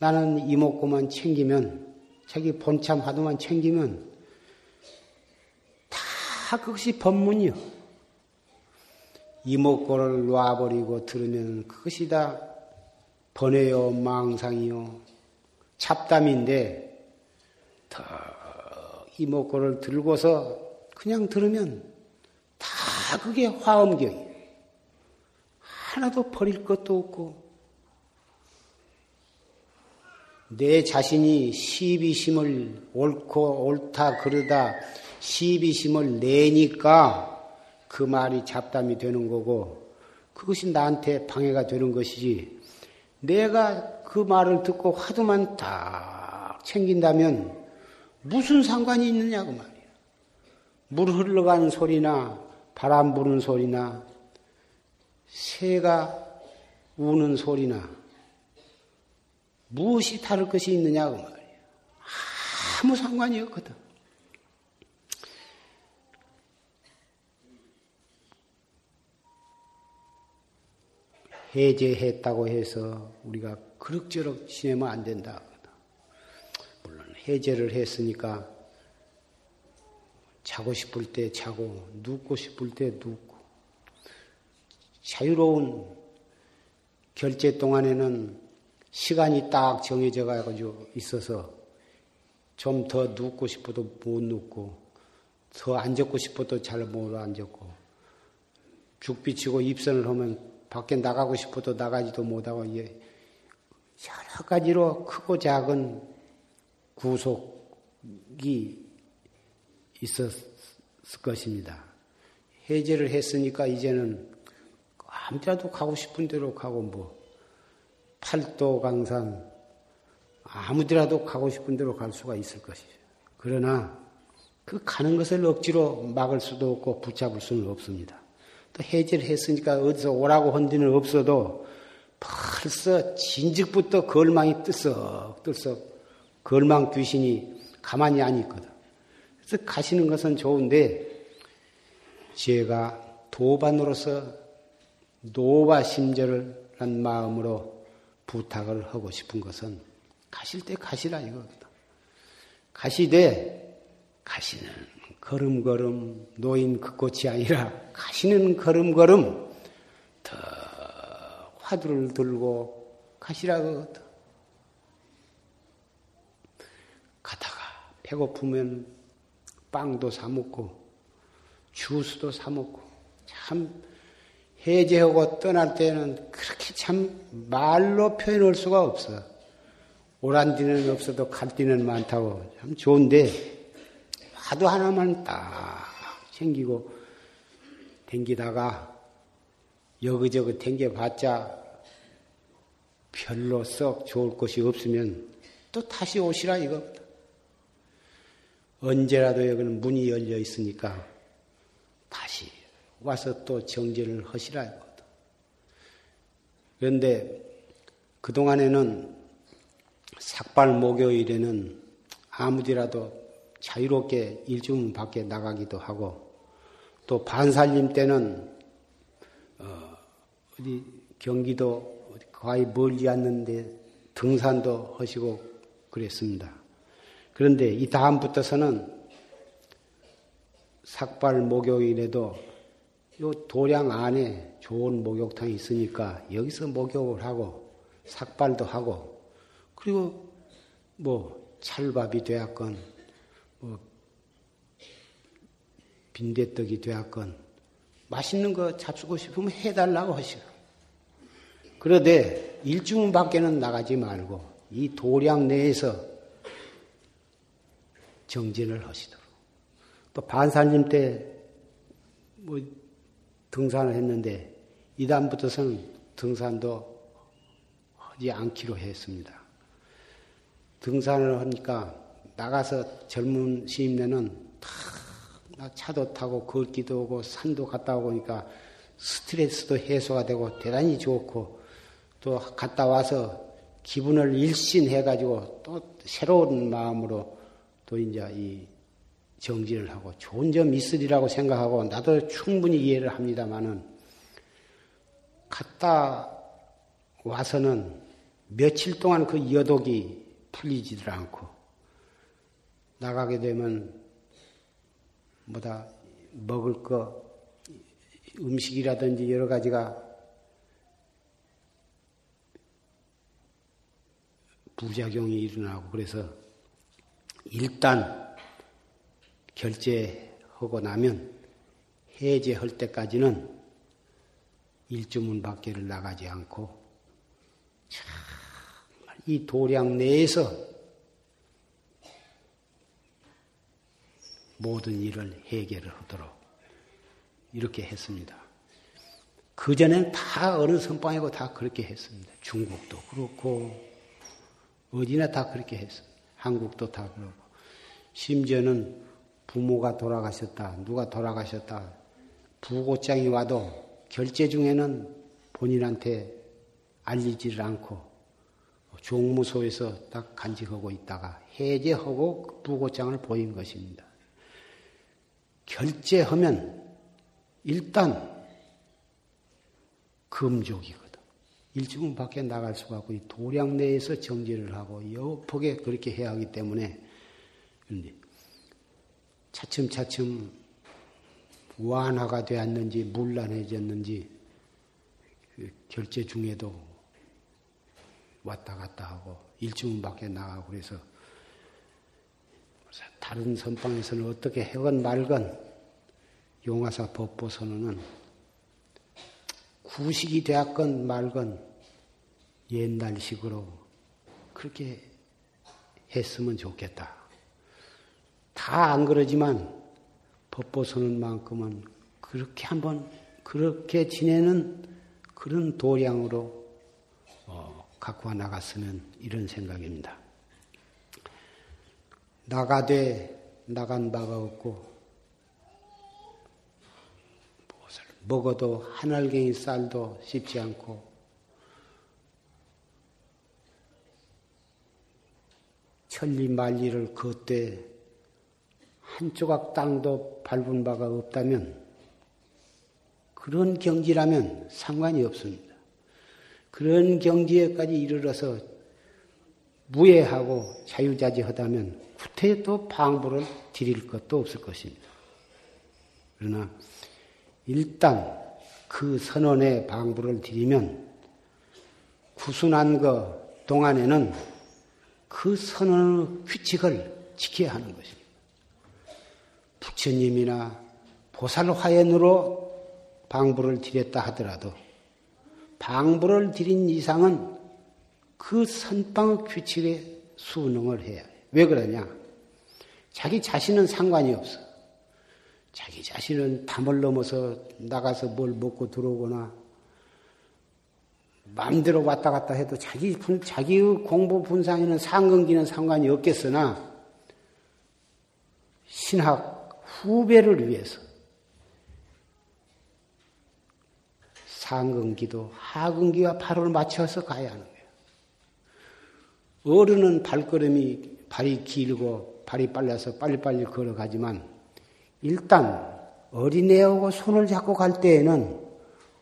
나는 이목구만 챙기면, 자기 본참 하도만 챙기면, 다 그것이 법문이요. 이목구를 놔버리고 들으면 그것이 다. 번외요, 망상이요, 잡담인데, 더 이목구를 들고서 그냥 들으면 다 그게 화엄경이에요. 하나도 버릴 것도 없고, 내 자신이 시비심을 옳고 옳다 그러다 시비심을 내니까 그 말이 잡담이 되는 거고 그것이 나한테 방해가 되는 것이지 내가 그 말을 듣고 화두만 딱 챙긴다면 무슨 상관이 있느냐고 말이야. 물 흘러가는 소리나 바람 부는 소리나 새가 우는 소리나 무엇이 다를 것이 있느냐고 말이야. 아무 상관이 없거든. 해제했다고 해서 우리가 그럭저럭 지내면 안 된다. 물론 해제를 했으니까 자고 싶을 때 자고 눕고 싶을 때 눕고 자유로운 결제 동안에는 시간이 딱 정해져 가지고 있어서 좀 더 눕고 싶어도 못 눕고 더 앉았고 싶어도 잘 못 앉았고 죽 비치고 입선을 하면 밖에 나가고 싶어도 나가지도 못하고 여러 가지로 크고 작은 구속이 있었을 것입니다. 해제를 했으니까 이제는 아무데라도 가고 싶은 대로 가고 뭐 팔도 강산 아무데라도 가고 싶은 대로 갈 수가 있을 것이죠. 그러나 그 가는 것을 억지로 막을 수도 없고 붙잡을 수는 없습니다. 또 해제를 했으니까 어디서 오라고 한 데는 없어도 벌써 진즉부터 걸망이 뜨썩뜨썩 걸망 귀신이 가만히 안 있거든. 그래서 가시는 것은 좋은데 제가 도반으로서 노바 심절을 한 마음으로 부탁을 하고 싶은 것은 가실 때 가시라 이거거든. 가시되 가시는 걸음걸음 노인 그 꽃이 아니라 가시는 걸음걸음 더 화두를 들고 가시라고 가다가 배고프면 빵도 사 먹고 주스도 사 먹고 참 해제하고 떠날 때는 그렇게 참 말로 표현할 수가 없어. 오란 뒤는 없어도 갈 뒤는 많다고 참 좋은데 화두 하나만 딱 챙기고 댕기다가 여기저기 댕겨봤자 별로 썩 좋을 것이 없으면 또 다시 오시라 이겁니다. 언제라도 여기는 문이 열려 있으니까 다시 와서 또 정진을 하시라 이거다. 그런데 그동안에는 삭발 목요일에는 아무데라도 자유롭게 일주문 밖에 나가기도 하고 또 반살림 때는 어, 디 경기도 거의 멀지 않는데 등산도 하시고 그랬습니다. 그런데 이 다음부터서는 삭발 목욕일에도 요 도량 안에 좋은 목욕탕이 있으니까 여기서 목욕을 하고 삭발도 하고 그리고 뭐 찰밥이 되었건 뭐 빈대떡이 되었건 맛있는 거 잡수고 싶으면 해달라고 하시고 그러되 일주문 밖에는 나가지 말고 이 도량 내에서 정진을 하시도록 또 반살님 때 뭐 등산을 했는데 이다음부터서는 등산도 하지 않기로 했습니다. 등산을 하니까 나가서 젊은 시임내는 다 차도 타고 걷기도 오고 산도 갔다 오고 그러니까 스트레스도 해소가 되고 대단히 좋고 또 갔다 와서 기분을 일신해가지고 또 새로운 마음으로 또 이제 이 정진을 하고 좋은 점 있으리라고 생각하고 나도 충분히 이해를 합니다만은 갔다 와서는 며칠 동안 그 여독이 풀리지를 않고 나가게 되면 뭐다 먹을 거 음식이라든지 여러 가지가 부작용이 일어나고 그래서 일단 결제하고 나면 해제할 때까지는 일주문 밖에를 나가지 않고 정말 이 도량 내에서 모든 일을 해결을 하도록 이렇게 했습니다. 그전엔 다 어느 선방이고 다 그렇게 했습니다. 중국도 그렇고, 어디나 다 그렇게 했습니다. 한국도 다 그렇고. 심지어는 부모가 돌아가셨다, 누가 돌아가셨다, 부고장이 와도 결제 중에는 본인한테 알리지를 않고 종무소에서 딱 간직하고 있다가 해제하고 부고장을 보인 것입니다. 결제하면 일단 금족이거든. 일주문 밖에 나갈 수가 없고 도량 내에서 정지를 하고 여폭에 그렇게 해야 하기 때문에 차츰차츰 완화가 되었는지 물란해졌는지 그 결제 중에도 왔다 갔다 하고 일주문 밖에 나가고 그래서 다른 선방에서는 어떻게 해건 말건 용화사 법보 선언은 구식이 되었건 말건 옛날식으로 그렇게 했으면 좋겠다. 다 안 그러지만 법보 선언만큼은 그렇게 한번 그렇게 지내는 그런 도량으로 어, 갖고 나갔으면 이런 생각입니다. 나가되 나간 바가 없고 먹어도 한 알갱이 쌀도 씹지 않고 천리 만리를 걷되 한 조각 땅도 밟은 바가 없다면 그런 경지라면 상관이 없습니다. 그런 경지에까지 이르러서 무해하고 자유자재하다면 구태에 또 방부를 드릴 것도 없을 것입니다. 그러나 일단 그 선언에 방부를 드리면 구순한 것 동안에는 그 선언의 규칙을 지켜야 하는 것입니다. 부처님이나 보살화연으로 방부를 드렸다 하더라도 방부를 드린 이상은 그 선방의 규칙에 수능을 해야 해. 왜 그러냐? 자기 자신은 상관이 없어. 자기 자신은 담을 넘어서 나가서 뭘 먹고 들어오거나 마음대로 왔다 갔다 해도 자기 자기의 공부 분상에는 상근기는 상관이 없겠으나 신학 후배를 위해서 상근기도 하근기와 발을 맞춰서 가야 하는 거예요. 어른은 발걸음이 발이 길고 발이 빨라서 빨리빨리 걸어가지만 일단 어린애하고 손을 잡고 갈 때에는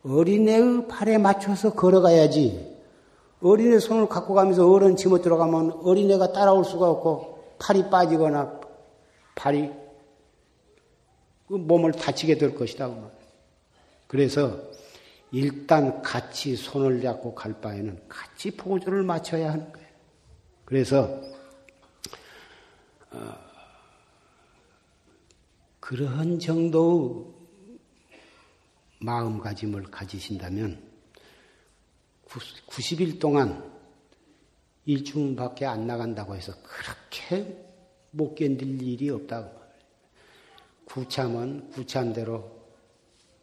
어린애의 발에 맞춰서 걸어가야지 어린애 손을 갖고 가면서 어른 집어 들어가면 어린애가 따라올 수가 없고 팔이 빠지거나 발이 그 몸을 다치게 될 것이다. 그래서 일단 같이 손을 잡고 갈 바에는 같이 포즈를 맞춰야 하는 거예요. 그래서 어, 그러한 정도의 마음가짐을 가지신다면 90일 동안 일주문밖에 안 나간다고 해서 그렇게 못 견딜 일이 없다고. 구참은 구참대로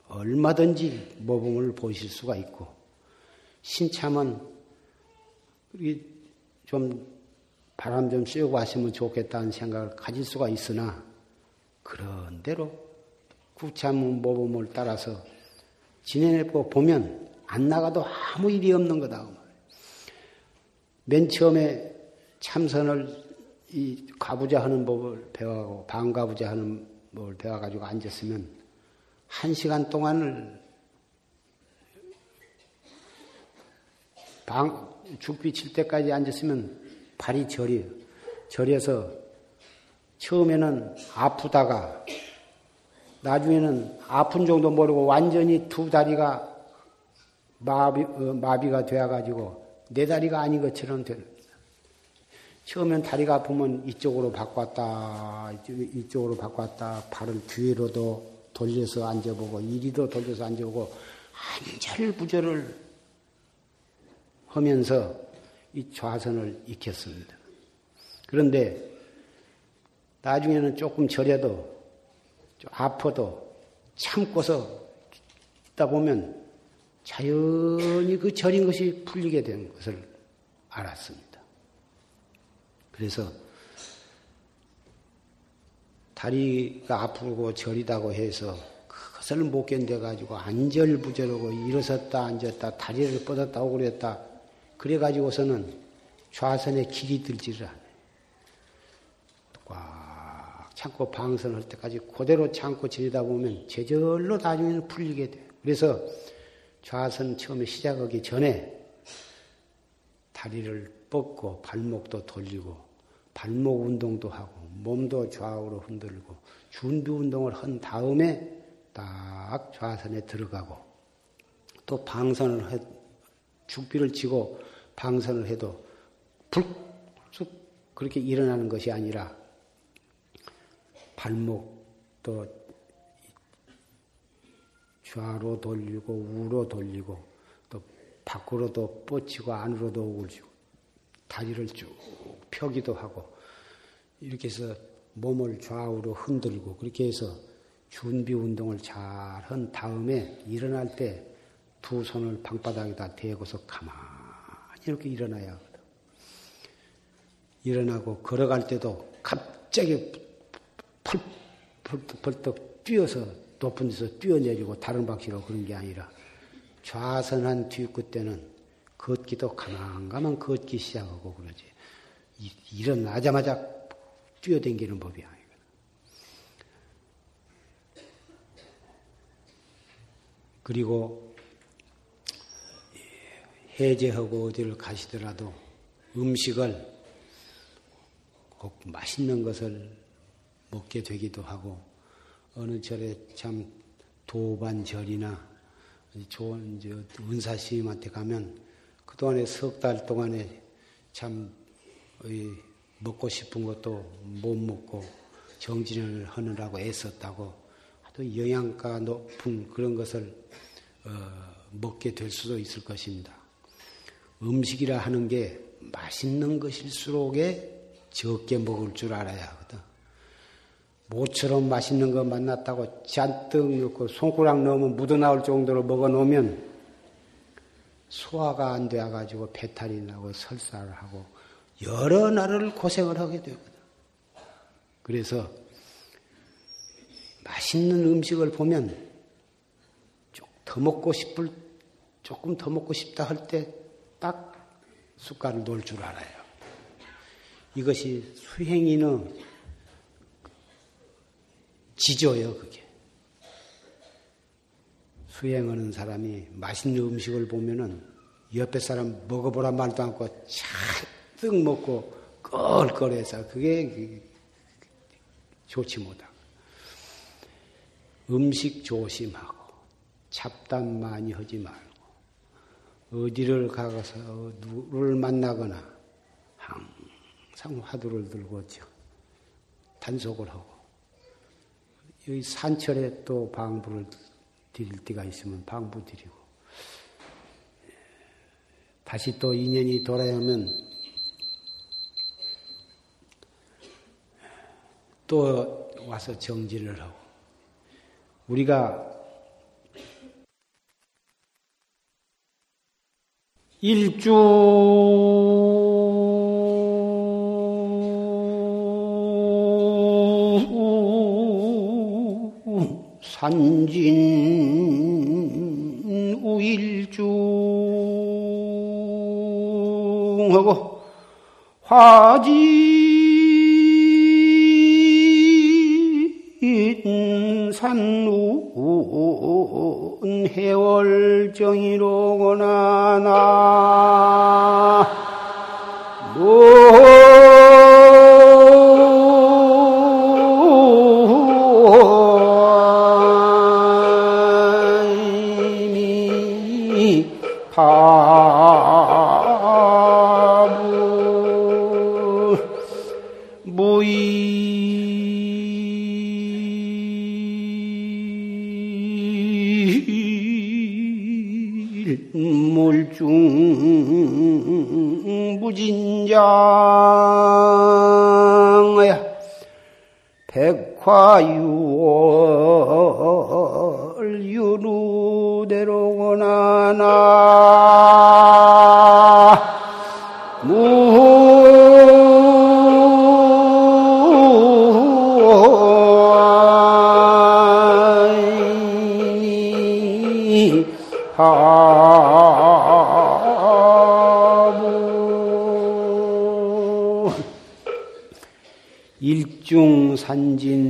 얼마든지 모범을 보실 수가 있고 신참은 좀 바람 좀 쐬고 하시면 좋겠다는 생각을 가질 수가 있으나 그런 대로 구참 모범을 따라서 지내고 보면 안 나가도 아무 일이 없는 거다. 맨 처음에 참선을 이 가부자 하는 법을 배워가고 방가부자 하는 법을 배워가지고 앉았으면 한 시간 동안을 방, 죽비 칠 때까지 앉았으면 발이 저려, 저려서 처음에는 아프다가 나중에는 아픈 정도 모르고 완전히 두 다리가 마비, 어, 마비가 되어가지고 내 다리가 아닌 것처럼 되는 처음엔 다리가 아프면 이쪽으로 바꿨다, 이쪽으로 바꿨다, 발을 뒤로도 돌려서 앉아보고, 이리도 돌려서 앉아보고, 한절부절을 하면서 이 좌선을 익혔습니다. 그런데 나중에는 조금 저려도 좀 아파도 참고서 있다 보면 자연히 그 절인 것이 풀리게 된 것을 알았습니다. 그래서 다리가 아프고 저리다고 해서 그것을 못 견뎌가지고 안절부절하고 일어섰다 앉았다 다리를 뻗었다 오그렸다 그래가지고서는 좌선에 길이 들지를 않아요. 꽉 참고 방선할 때까지 그대로 참고 지내다 보면 제절로 나중에는 풀리게 돼요. 그래서 좌선 처음에 시작하기 전에 다리를 뻗고 발목도 돌리고 발목 운동도 하고 몸도 좌우로 흔들고 준비 운동을 한 다음에 딱 좌선에 들어가고 또 방선을 해 죽비를 치고 방선을 해도 불쑥 그렇게 일어나는 것이 아니라 발목도 좌로 돌리고 우로 돌리고 또 밖으로도 뻗치고 안으로도 오글지고 다리를 쭉 펴기도 하고 이렇게 해서 몸을 좌우로 흔들고 그렇게 해서 준비 운동을 잘 한 다음에 일어날 때 두 손을 방바닥에다 대고서 가만히 이렇게 일어나야 하거든. 일어나고 걸어갈 때도 갑자기 펄, 펄떡 뛰어서 높은 데서 뛰어내리고 다른 방식으로 그런 게 아니라 좌선한 뒤끝 때는 걷기도 가만가만 걷기 시작하고 그러지. 일어나자마자 뛰어댕기는 법이 아니거든. 그리고 해제하고 어디를 가시더라도 음식을 꼭 맛있는 것을 먹게 되기도 하고 어느 절에 참 도반절이나 좋은 은사 스님한테 가면 그동안에 석 달 동안에 참 먹고 싶은 것도 못 먹고 정진을 하느라고 애썼다고 아주 영양가 높은 그런 것을 어, 먹게 될 수도 있을 것입니다. 음식이라 하는 게 맛있는 것일수록에 적게 먹을 줄 알아야 하거든. 모처럼 맛있는 거 만났다고 잔뜩 넣고 손가락 넣으면 묻어나올 정도로 먹어 놓으면 소화가 안 돼가지고 배탈이 나고 설사를 하고 여러 날을 고생을 하게 되거든. 그래서 맛있는 음식을 보면 더 먹고 싶을 조금 더 먹고 싶다 할 때 딱 숟갈을 놓을 줄 알아요. 이것이 수행인의 지조요, 그게. 수행하는 사람이 맛있는 음식을 보면은 옆에 사람 먹어보란 말도 않고 잔뜩 먹고 껄껄해서 그게 좋지 못하고. 음식 조심하고 잡담 많이 하지 말고 어디를 가서 누구를 만나거나 항상 화두를 들고 단속을 하고 여기 산철에 또 방부를 드릴 때가 있으면 방부 드리고 다시 또 인연이 돌아오면 또 와서 정진을 하고 우리가 일주 산진 우일중하고 화진 산운 해월정이로구나 나 화유월 유루대로구나 나하 일중산진.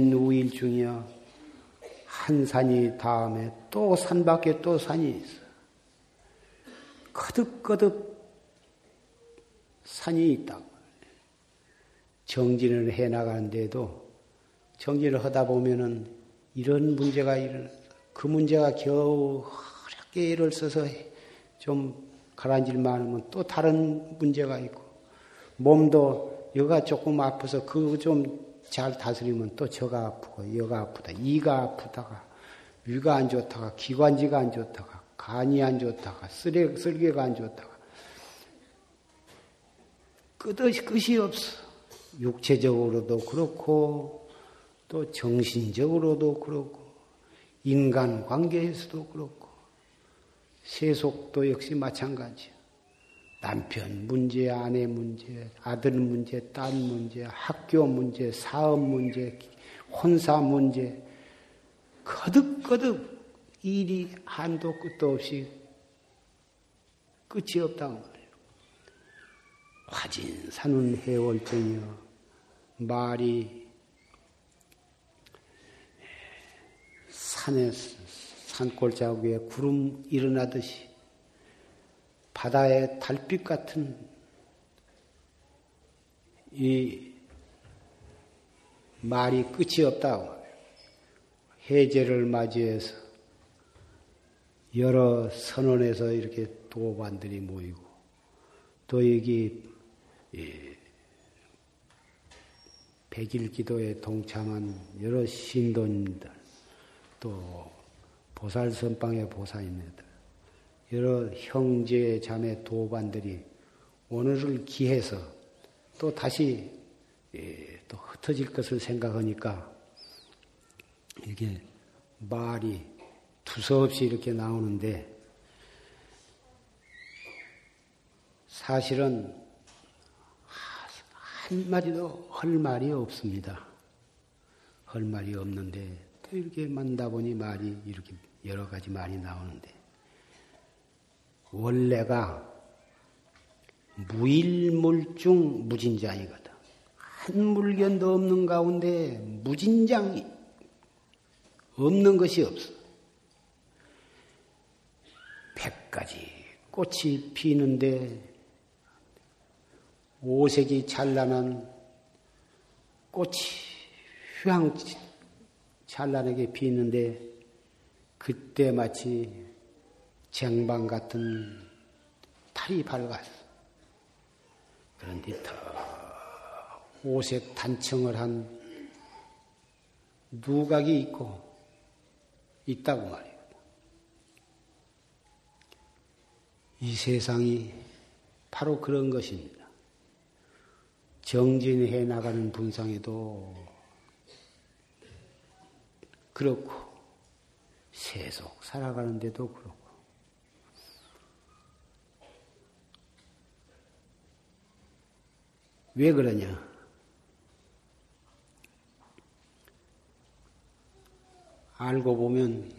한 산이 다음에 또 산밖에 또 산이 있어. 거듭거듭 산이 있다. 정진을 해 나가는데도 정진을 하다 보면은 이런 문제가 일어나. 그 문제가 겨우 어렵게 애를 써서 좀 가라앉을만 하면 또 다른 문제가 있고 몸도 여가 조금 아파서 그거 좀 잘 다스리면 또 저가 아프고 여가 아프다 이가 아프다가 위가 안 좋다가 기관지가 안 좋다가 간이 안 좋다가 쓰레, 쓸개가 안 좋다가 끝이, 끝이 없어. 육체적으로도 그렇고 또 정신적으로도 그렇고 인간 관계에서도 그렇고 세속도 역시 마찬가지야. 남편 문제, 아내 문제, 아들 문제, 딸 문제, 학교 문제, 사업 문제, 혼사 문제, 거듭거듭 일이 한도 끝도 없이 끝이 없다고 말이에요. 화진 산은 해월정이여 말이 산에 산골 자국에 구름 일어나듯이 바다의 달빛 같은 이 말이 끝이 없다고 해제를 맞이해서 여러 선원에서 이렇게 도반들이 모이고 또 여기 백일 기도에 동참한 여러 신도님들 또 보살 선방의 보살님들 여러 형제 자매 도반들이 오늘을 기해서 또 다시 또 흩어질 것을 생각하니까 이게 말이 두서없이 이렇게 나오는데 사실은 한마디도 할 말이 없습니다. 할 말이 없는데 또 이렇게 만다 보니 말이 이렇게 여러 가지 말이 나오는데 원래가 무일물중 무진장이거든. 한 물견도 없는 가운데 무진장이 없는 것이 없어. 백 가지 꽃이 피는데 오색이 찬란한 꽃이 휘황 찬란하게 피는데 그때 마치 쟁반 같은 달이 밝았어. 그런데 더 오색 단청을 한 누각이 있고 있다고 말이에요. 이 세상이 바로 그런 것입니다. 정진해 나가는 분상에도 그렇고, 세속 살아가는데도 그렇고, 왜 그러냐? 알고 보면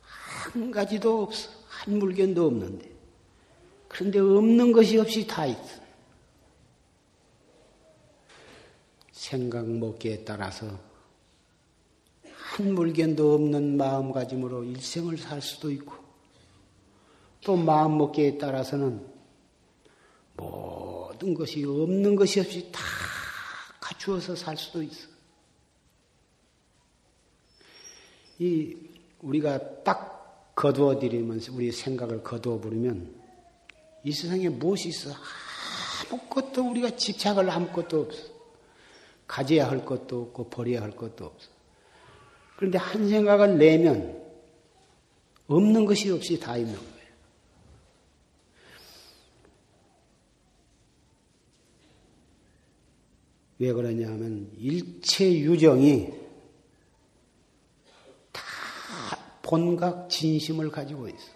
한 가지도 없어. 한 물건도 없는데. 그런데 없는 것이 없이 다 있어. 생각 먹기에 따라서 한 물건도 없는 마음가짐으로 일생을 살 수도 있고, 또 마음 먹기에 따라서는 모든 것이 없는 것이 없이 다 갖추어서 살 수도 있어. 이 우리가 딱 거두어 드리면서 우리 생각을 거두어 버리면 이 세상에 무엇이 있어? 아무것도 우리가 집착을 아무것도 없어. 가져야 할 것도 없고 버려야 할 것도 없어. 그런데 한 생각을 내면 없는 것이 없이 다 있는 거예요. 왜 그러냐 하면 일체 유정이 본각 진심을 가지고 있어.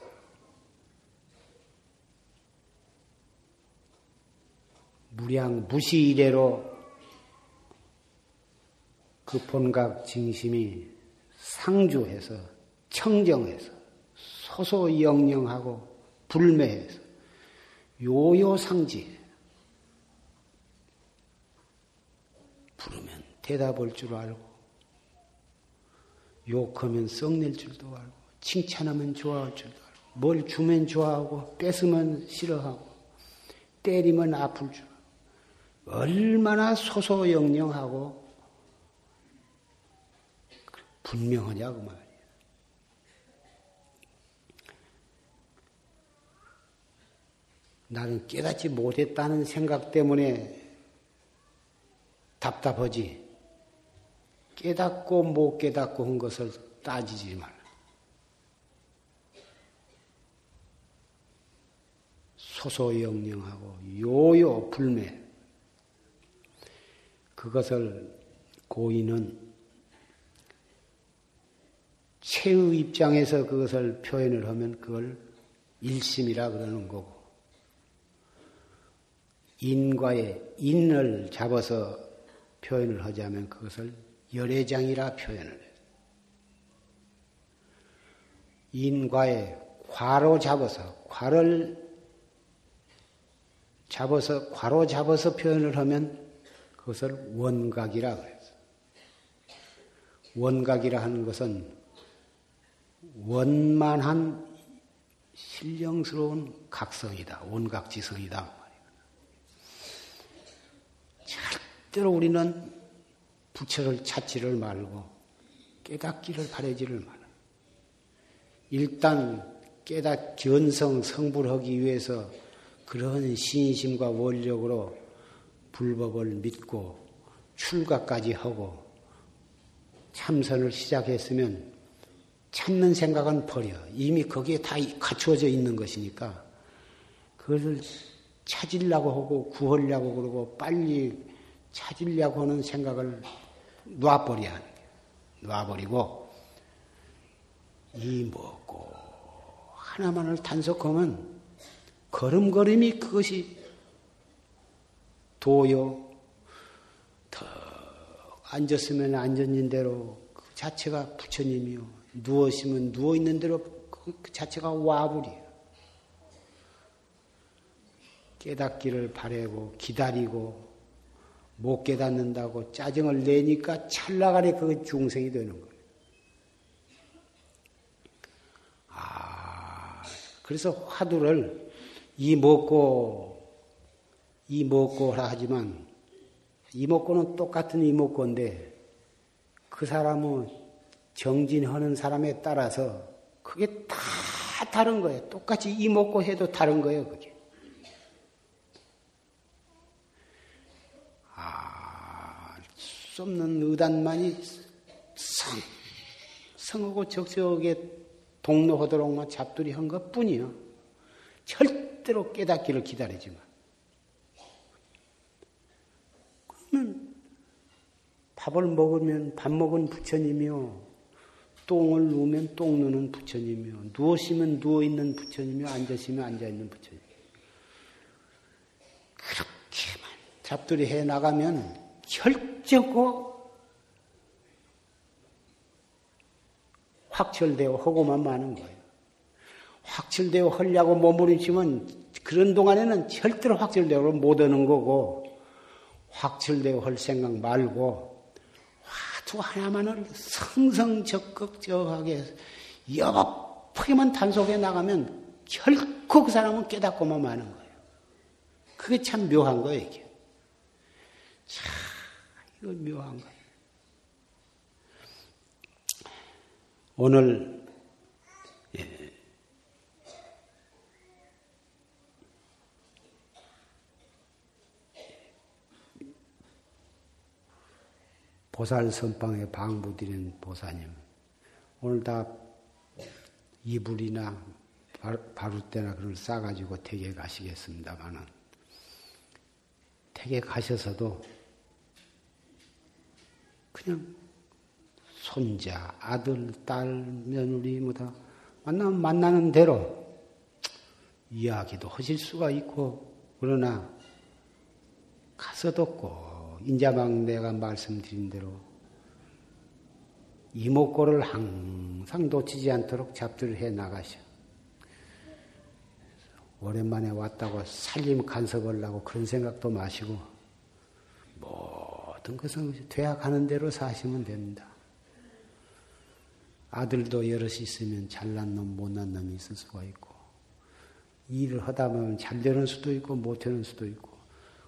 무량 무시 이래로 그 본각 진심이 상주해서 청정해서 소소영영하고 불매해서 요요상지 부르면 대답할 줄 알고, 욕하면 썩낼 줄도 알고, 칭찬하면 좋아할 줄도 알고, 뭘 주면 좋아하고, 뺏으면 싫어하고, 때리면 아플 줄. 얼마나 소소영령하고 분명하냐고 말이야. 나는 깨닫지 못했다는 생각 때문에 답답하지. 깨닫고 못 깨닫고 한 것을 따지지 말라. 소소영령하고 요요 불매. 그것을 고인은 체의 입장에서 그것을 표현을 하면 그걸 일심이라 그러는 거고, 인과의 인을 잡아서 표현을 하자면 그것을 열애장이라 표현을 해요. 인과의 과로 잡아서, 과를 잡아서, 과로 잡아서 표현을 하면 그것을 원각이라 그랬어. 원각이라 하는 것은 원만한 신령스러운 각성이다. 원각지성이다. 절대로 우리는 부처를 찾지를 말고 깨닫기를 바라지를 말아. 일단 깨닫 견성 성불하기 위해서 그런 신심과 원력으로 불법을 믿고 출가까지 하고 참선을 시작했으면 찾는 생각은 버려. 이미 거기에 다 갖추어져 있는 것이니까 그것을 찾으려고 하고 구하려고 그러고 빨리 찾으려고 하는 생각을 놔버려야 하는 거예요. 놔버리고 이 먹고 하나만을 단속하면 걸음걸음이 그것이 도요 더 앉았으면 앉았는 대로 그 자체가 부처님이요 누웠으면 누워 있는 대로 그 자체가 와불이에요. 깨닫기를 바라고 기다리고 못 깨닫는다고 짜증을 내니까 찰나간에 그 중생이 되는 거예요. 아, 그래서 화두를 이 먹고 이 먹고라 하지만 이 먹고는 똑같은 이 먹고인데 그 사람은 정진하는 사람에 따라서 그게 다 다른 거예요. 똑같이 이 먹고 해도 다른 거예요, 그게. 아, 수 없는 의단만이 성, 성하고 적적하게 동로하도록만 잡두리 한 것 뿐이요. 절대로 깨닫기를 기다리지만. 그러면 밥을 먹으면 밥 먹은 부처님이요. 똥을 누우면 똥 누는 부처님이요. 누우시면 누워있는 부처님이요. 앉으시면 앉아있는 부처님. 그렇게만 잡들이 해 나가면 결정고 확철되어 하고만 마는 거예요. 확철되어 하려고 몸부림치면 그런 동안에는 절대로 확철되어 못 하는 거고 확철되어 할 생각 말고 두 하나만을 성성적극적하게 여법하게만 단속해 나가면 결코 그 사람은 깨닫고만 마는 거예요. 그게 참 묘한 거예요, 이게. 참, 이거 묘한 거예요. 오늘, 예. 보살 선방에 방부드린 보사님. 오늘 다 이불이나 바루때나 그걸 싸가지고 댁에 가시겠습니다만은 댁에 가셔서도 그냥 손자, 아들, 딸, 며느리 뭐다 만나면 만나는 대로 이야기도 하실 수가 있고 그러나 가서 듣고 인자방 내가 말씀드린 대로 이목고를 항상 놓치지 않도록 잡들을 해 나가셔. 오랜만에 왔다고 살림 간섭하려고 그런 생각도 마시고 모든 것은 돼야 가는 대로 사시면 됩니다. 아들도 여럿이 있으면 잘난 놈, 못난 놈이 있을 수가 있고, 일을 하다 보면 잘 되는 수도 있고, 못 되는 수도 있고,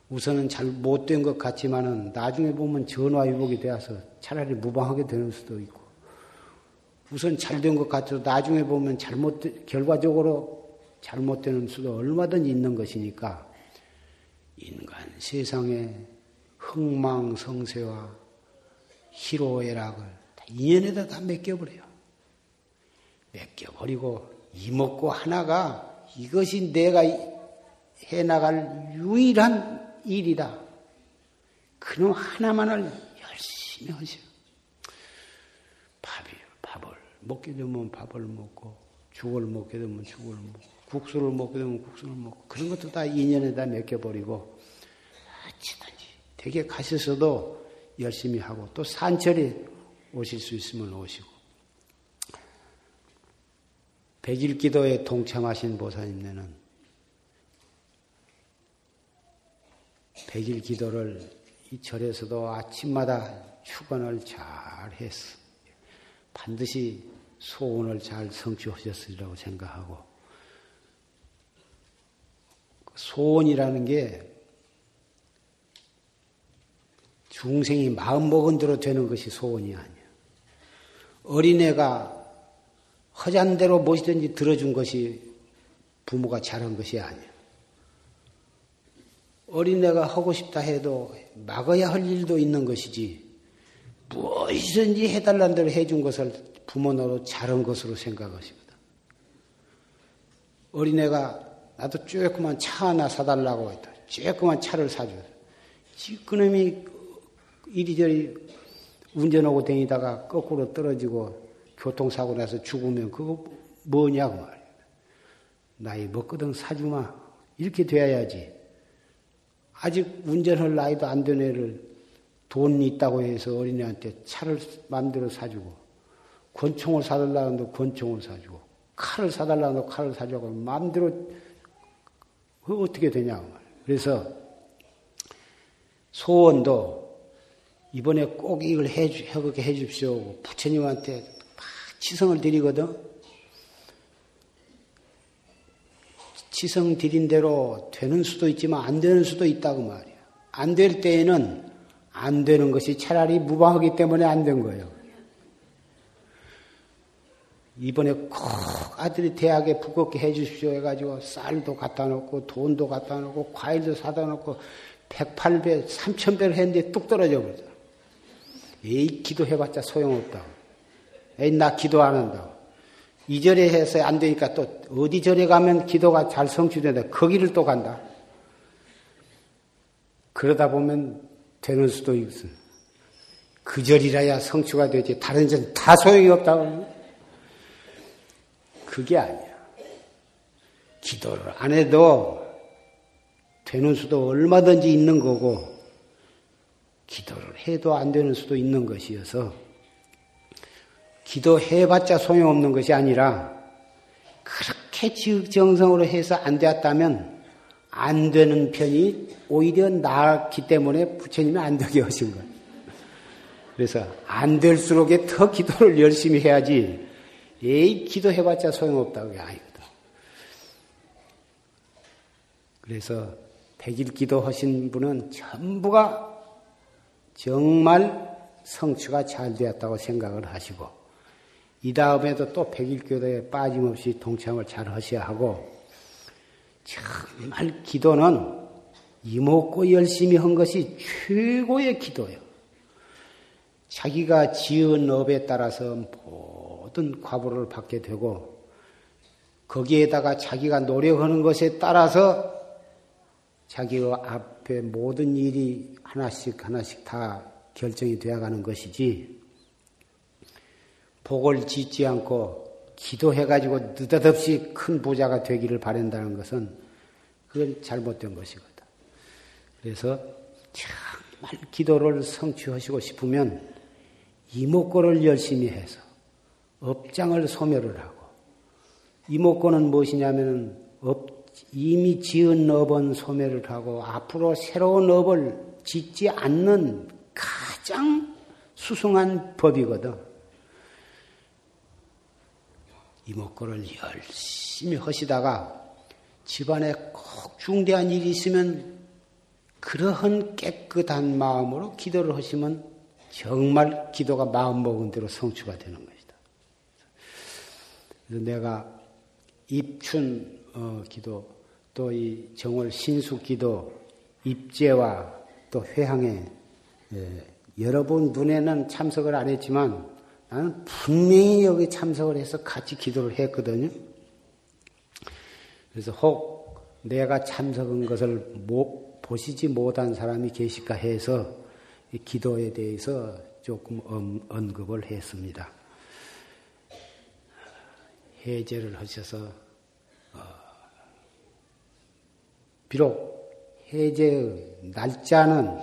우선은 잘 못된 것 같지만은 나중에 보면 전화위복이 되어서 차라리 무방하게 되는 수도 있고, 우선 잘 된 것 같아도 나중에 보면 잘못, 결과적으로 잘못되는 수도 얼마든지 있는 것이니까, 인간 세상에 흥망성쇠와 희로애락을 인연에다 다 맡겨버려요. 맡겨버리고 이먹고 하나가 이것이 내가 해나갈 유일한 일이다. 그놈 하나만을 열심히 하셔. 밥이, 밥을 먹게 되면 밥을 먹고, 죽을 먹게 되면 죽을 먹고, 국수를 먹게 되면 국수를 먹고, 그런 것도 다 인연에다 맡겨버리고, 되게 가셔서도 열심히 하고, 또 산철에 오실 수 있으면 오시고, 백일 기도에 동참하신 보사님네는 백일 기도를 이 절에서도 아침마다 축원을 잘 했어. 반드시 소원을 잘 성취하셨으리라고 생각하고 그 소원이라는 게 중생이 마음먹은 대로 되는 것이 소원이 아니야. 어린애가 허잔 대로 무엇이든지 들어준 것이 부모가 잘한 것이 아니야. 어린애가 하고 싶다 해도 막아야 할 일도 있는 것이지 무엇이든지 해달라는 대로 해준 것을 부모노로 잘한 것으로 생각하시거든. 어린애가 나도 쬐끄만 차 하나 사달라고 했다. 쬐끄만 차를 사줘. 그놈이 이리저리 운전하고 다니다가 거꾸로 떨어지고 교통사고 나서 죽으면 그거 뭐냐고 말이야. 나이 먹거든 사주마. 이렇게 돼야지. 아직 운전할 나이도 안 된 애를 돈 있다고 해서 어린애한테 차를 마음대로 사주고, 권총을 사달라 는데 권총을 사주고, 칼을 사달라 는데 칼을 사주고, 마음대로, 그 어떻게 되냐고 말이야. 그래서 소원도 이번에 꼭 이걸 해, 주, 해 주십시오. 부처님한테 치성을 드리거든. 치성 드린 대로 되는 수도 있지만 안 되는 수도 있다고 말이야. 안 될 때에는 안 되는 것이 차라리 무방하기 때문에 안 된 거예요. 이번에 꼭 아들이 대학에 부겁게 해 주십시오 해가지고 쌀도 갖다 놓고 돈도 갖다 놓고 과일도 사다 놓고 108배, 3000배를 했는데 뚝 떨어져 버리잖아. 에이, 기도해봤자 소용없다고. 에이, 나 기도 안 한다고. 이 절에 해서 안 되니까 또 어디 절에 가면 기도가 잘 성취된다. 거기를 또 간다. 그러다 보면 되는 수도 있어. 그 절이라야 성취가 되지. 다른 절다 소용이 없다고. 그게 아니야. 기도를 안 해도 되는 수도 얼마든지 있는 거고, 기도를 해도 안 되는 수도 있는 것이어서, 기도해봤자 소용없는 것이 아니라 그렇게 지극정성으로 해서 안 되었다면 안 되는 편이 오히려 나았기 때문에 부처님이 안 되게 하신 거예요. 그래서 안 될수록 더 기도를 열심히 해야지 에이 기도해봤자 소용없다고 아니거든. 그래서 백일 기도하신 분은 전부가 정말 성취가 잘 되었다고 생각을 하시고 이 다음에도 또 백일교도에 빠짐없이 동참을 잘 하셔야 하고, 정말 기도는 이먹고 열심히 한 것이 최고의 기도예요. 자기가 지은 업에 따라서 모든 과보를 받게 되고, 거기에다가 자기가 노력하는 것에 따라서 자기의 앞에 모든 일이 하나씩 하나씩 다 결정이 되어가는 것이지, 복을 짓지 않고 기도해가지고 느닷없이 큰 부자가 되기를 바란다는 것은 그건 잘못된 것이거든. 그래서 정말 기도를 성취하시고 싶으면 이뭣고를 열심히 해서 업장을 소멸을 하고 이뭣고는 무엇이냐면은 업, 이미 지은 업은 소멸을 하고 앞으로 새로운 업을 짓지 않는 가장 수승한 법이거든. 이뭣고를 열심히 하시다가 집안에 꼭 중대한 일이 있으면 그러한 깨끗한 마음으로 기도를 하시면 정말 기도가 마음 먹은 대로 성취가 되는 것이다. 그래서 내가 입춘 어, 기도 또 이 정월 신수 기도 입제와 또 회항에 예, 여러분 눈에는 참석을 안 했지만 나는 분명히 여기 참석을 해서 같이 기도를 했거든요. 그래서 혹 내가 참석한 것을 못, 보시지 못한 사람이 계실까 해서 기도에 대해서 조금 언급을 했습니다. 해제를 하셔서 어, 비록 해제의 날짜는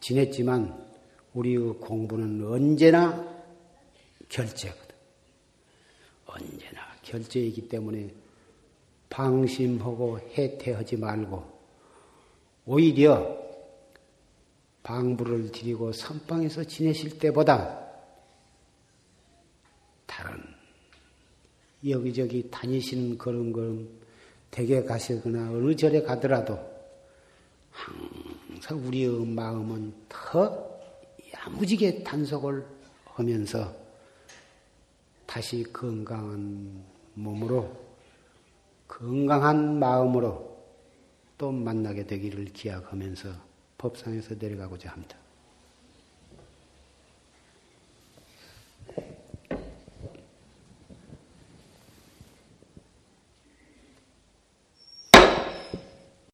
지냈지만 우리의 공부는 언제나 결제거든. 언제나 결제이기 때문에 방심하고 해태하지 말고 오히려 방부를 드리고 선방에서 지내실 때보다 다른 여기저기 다니시는 그런 걸음 댁에 가시거나 어느 절에 가더라도 항상 우리의 마음은 더 야무지게 단속을 하면서 다시 건강한 몸으로 건강한 마음으로 또 만나게 되기를 기약하면서 법상에서 내려가고자 합니다.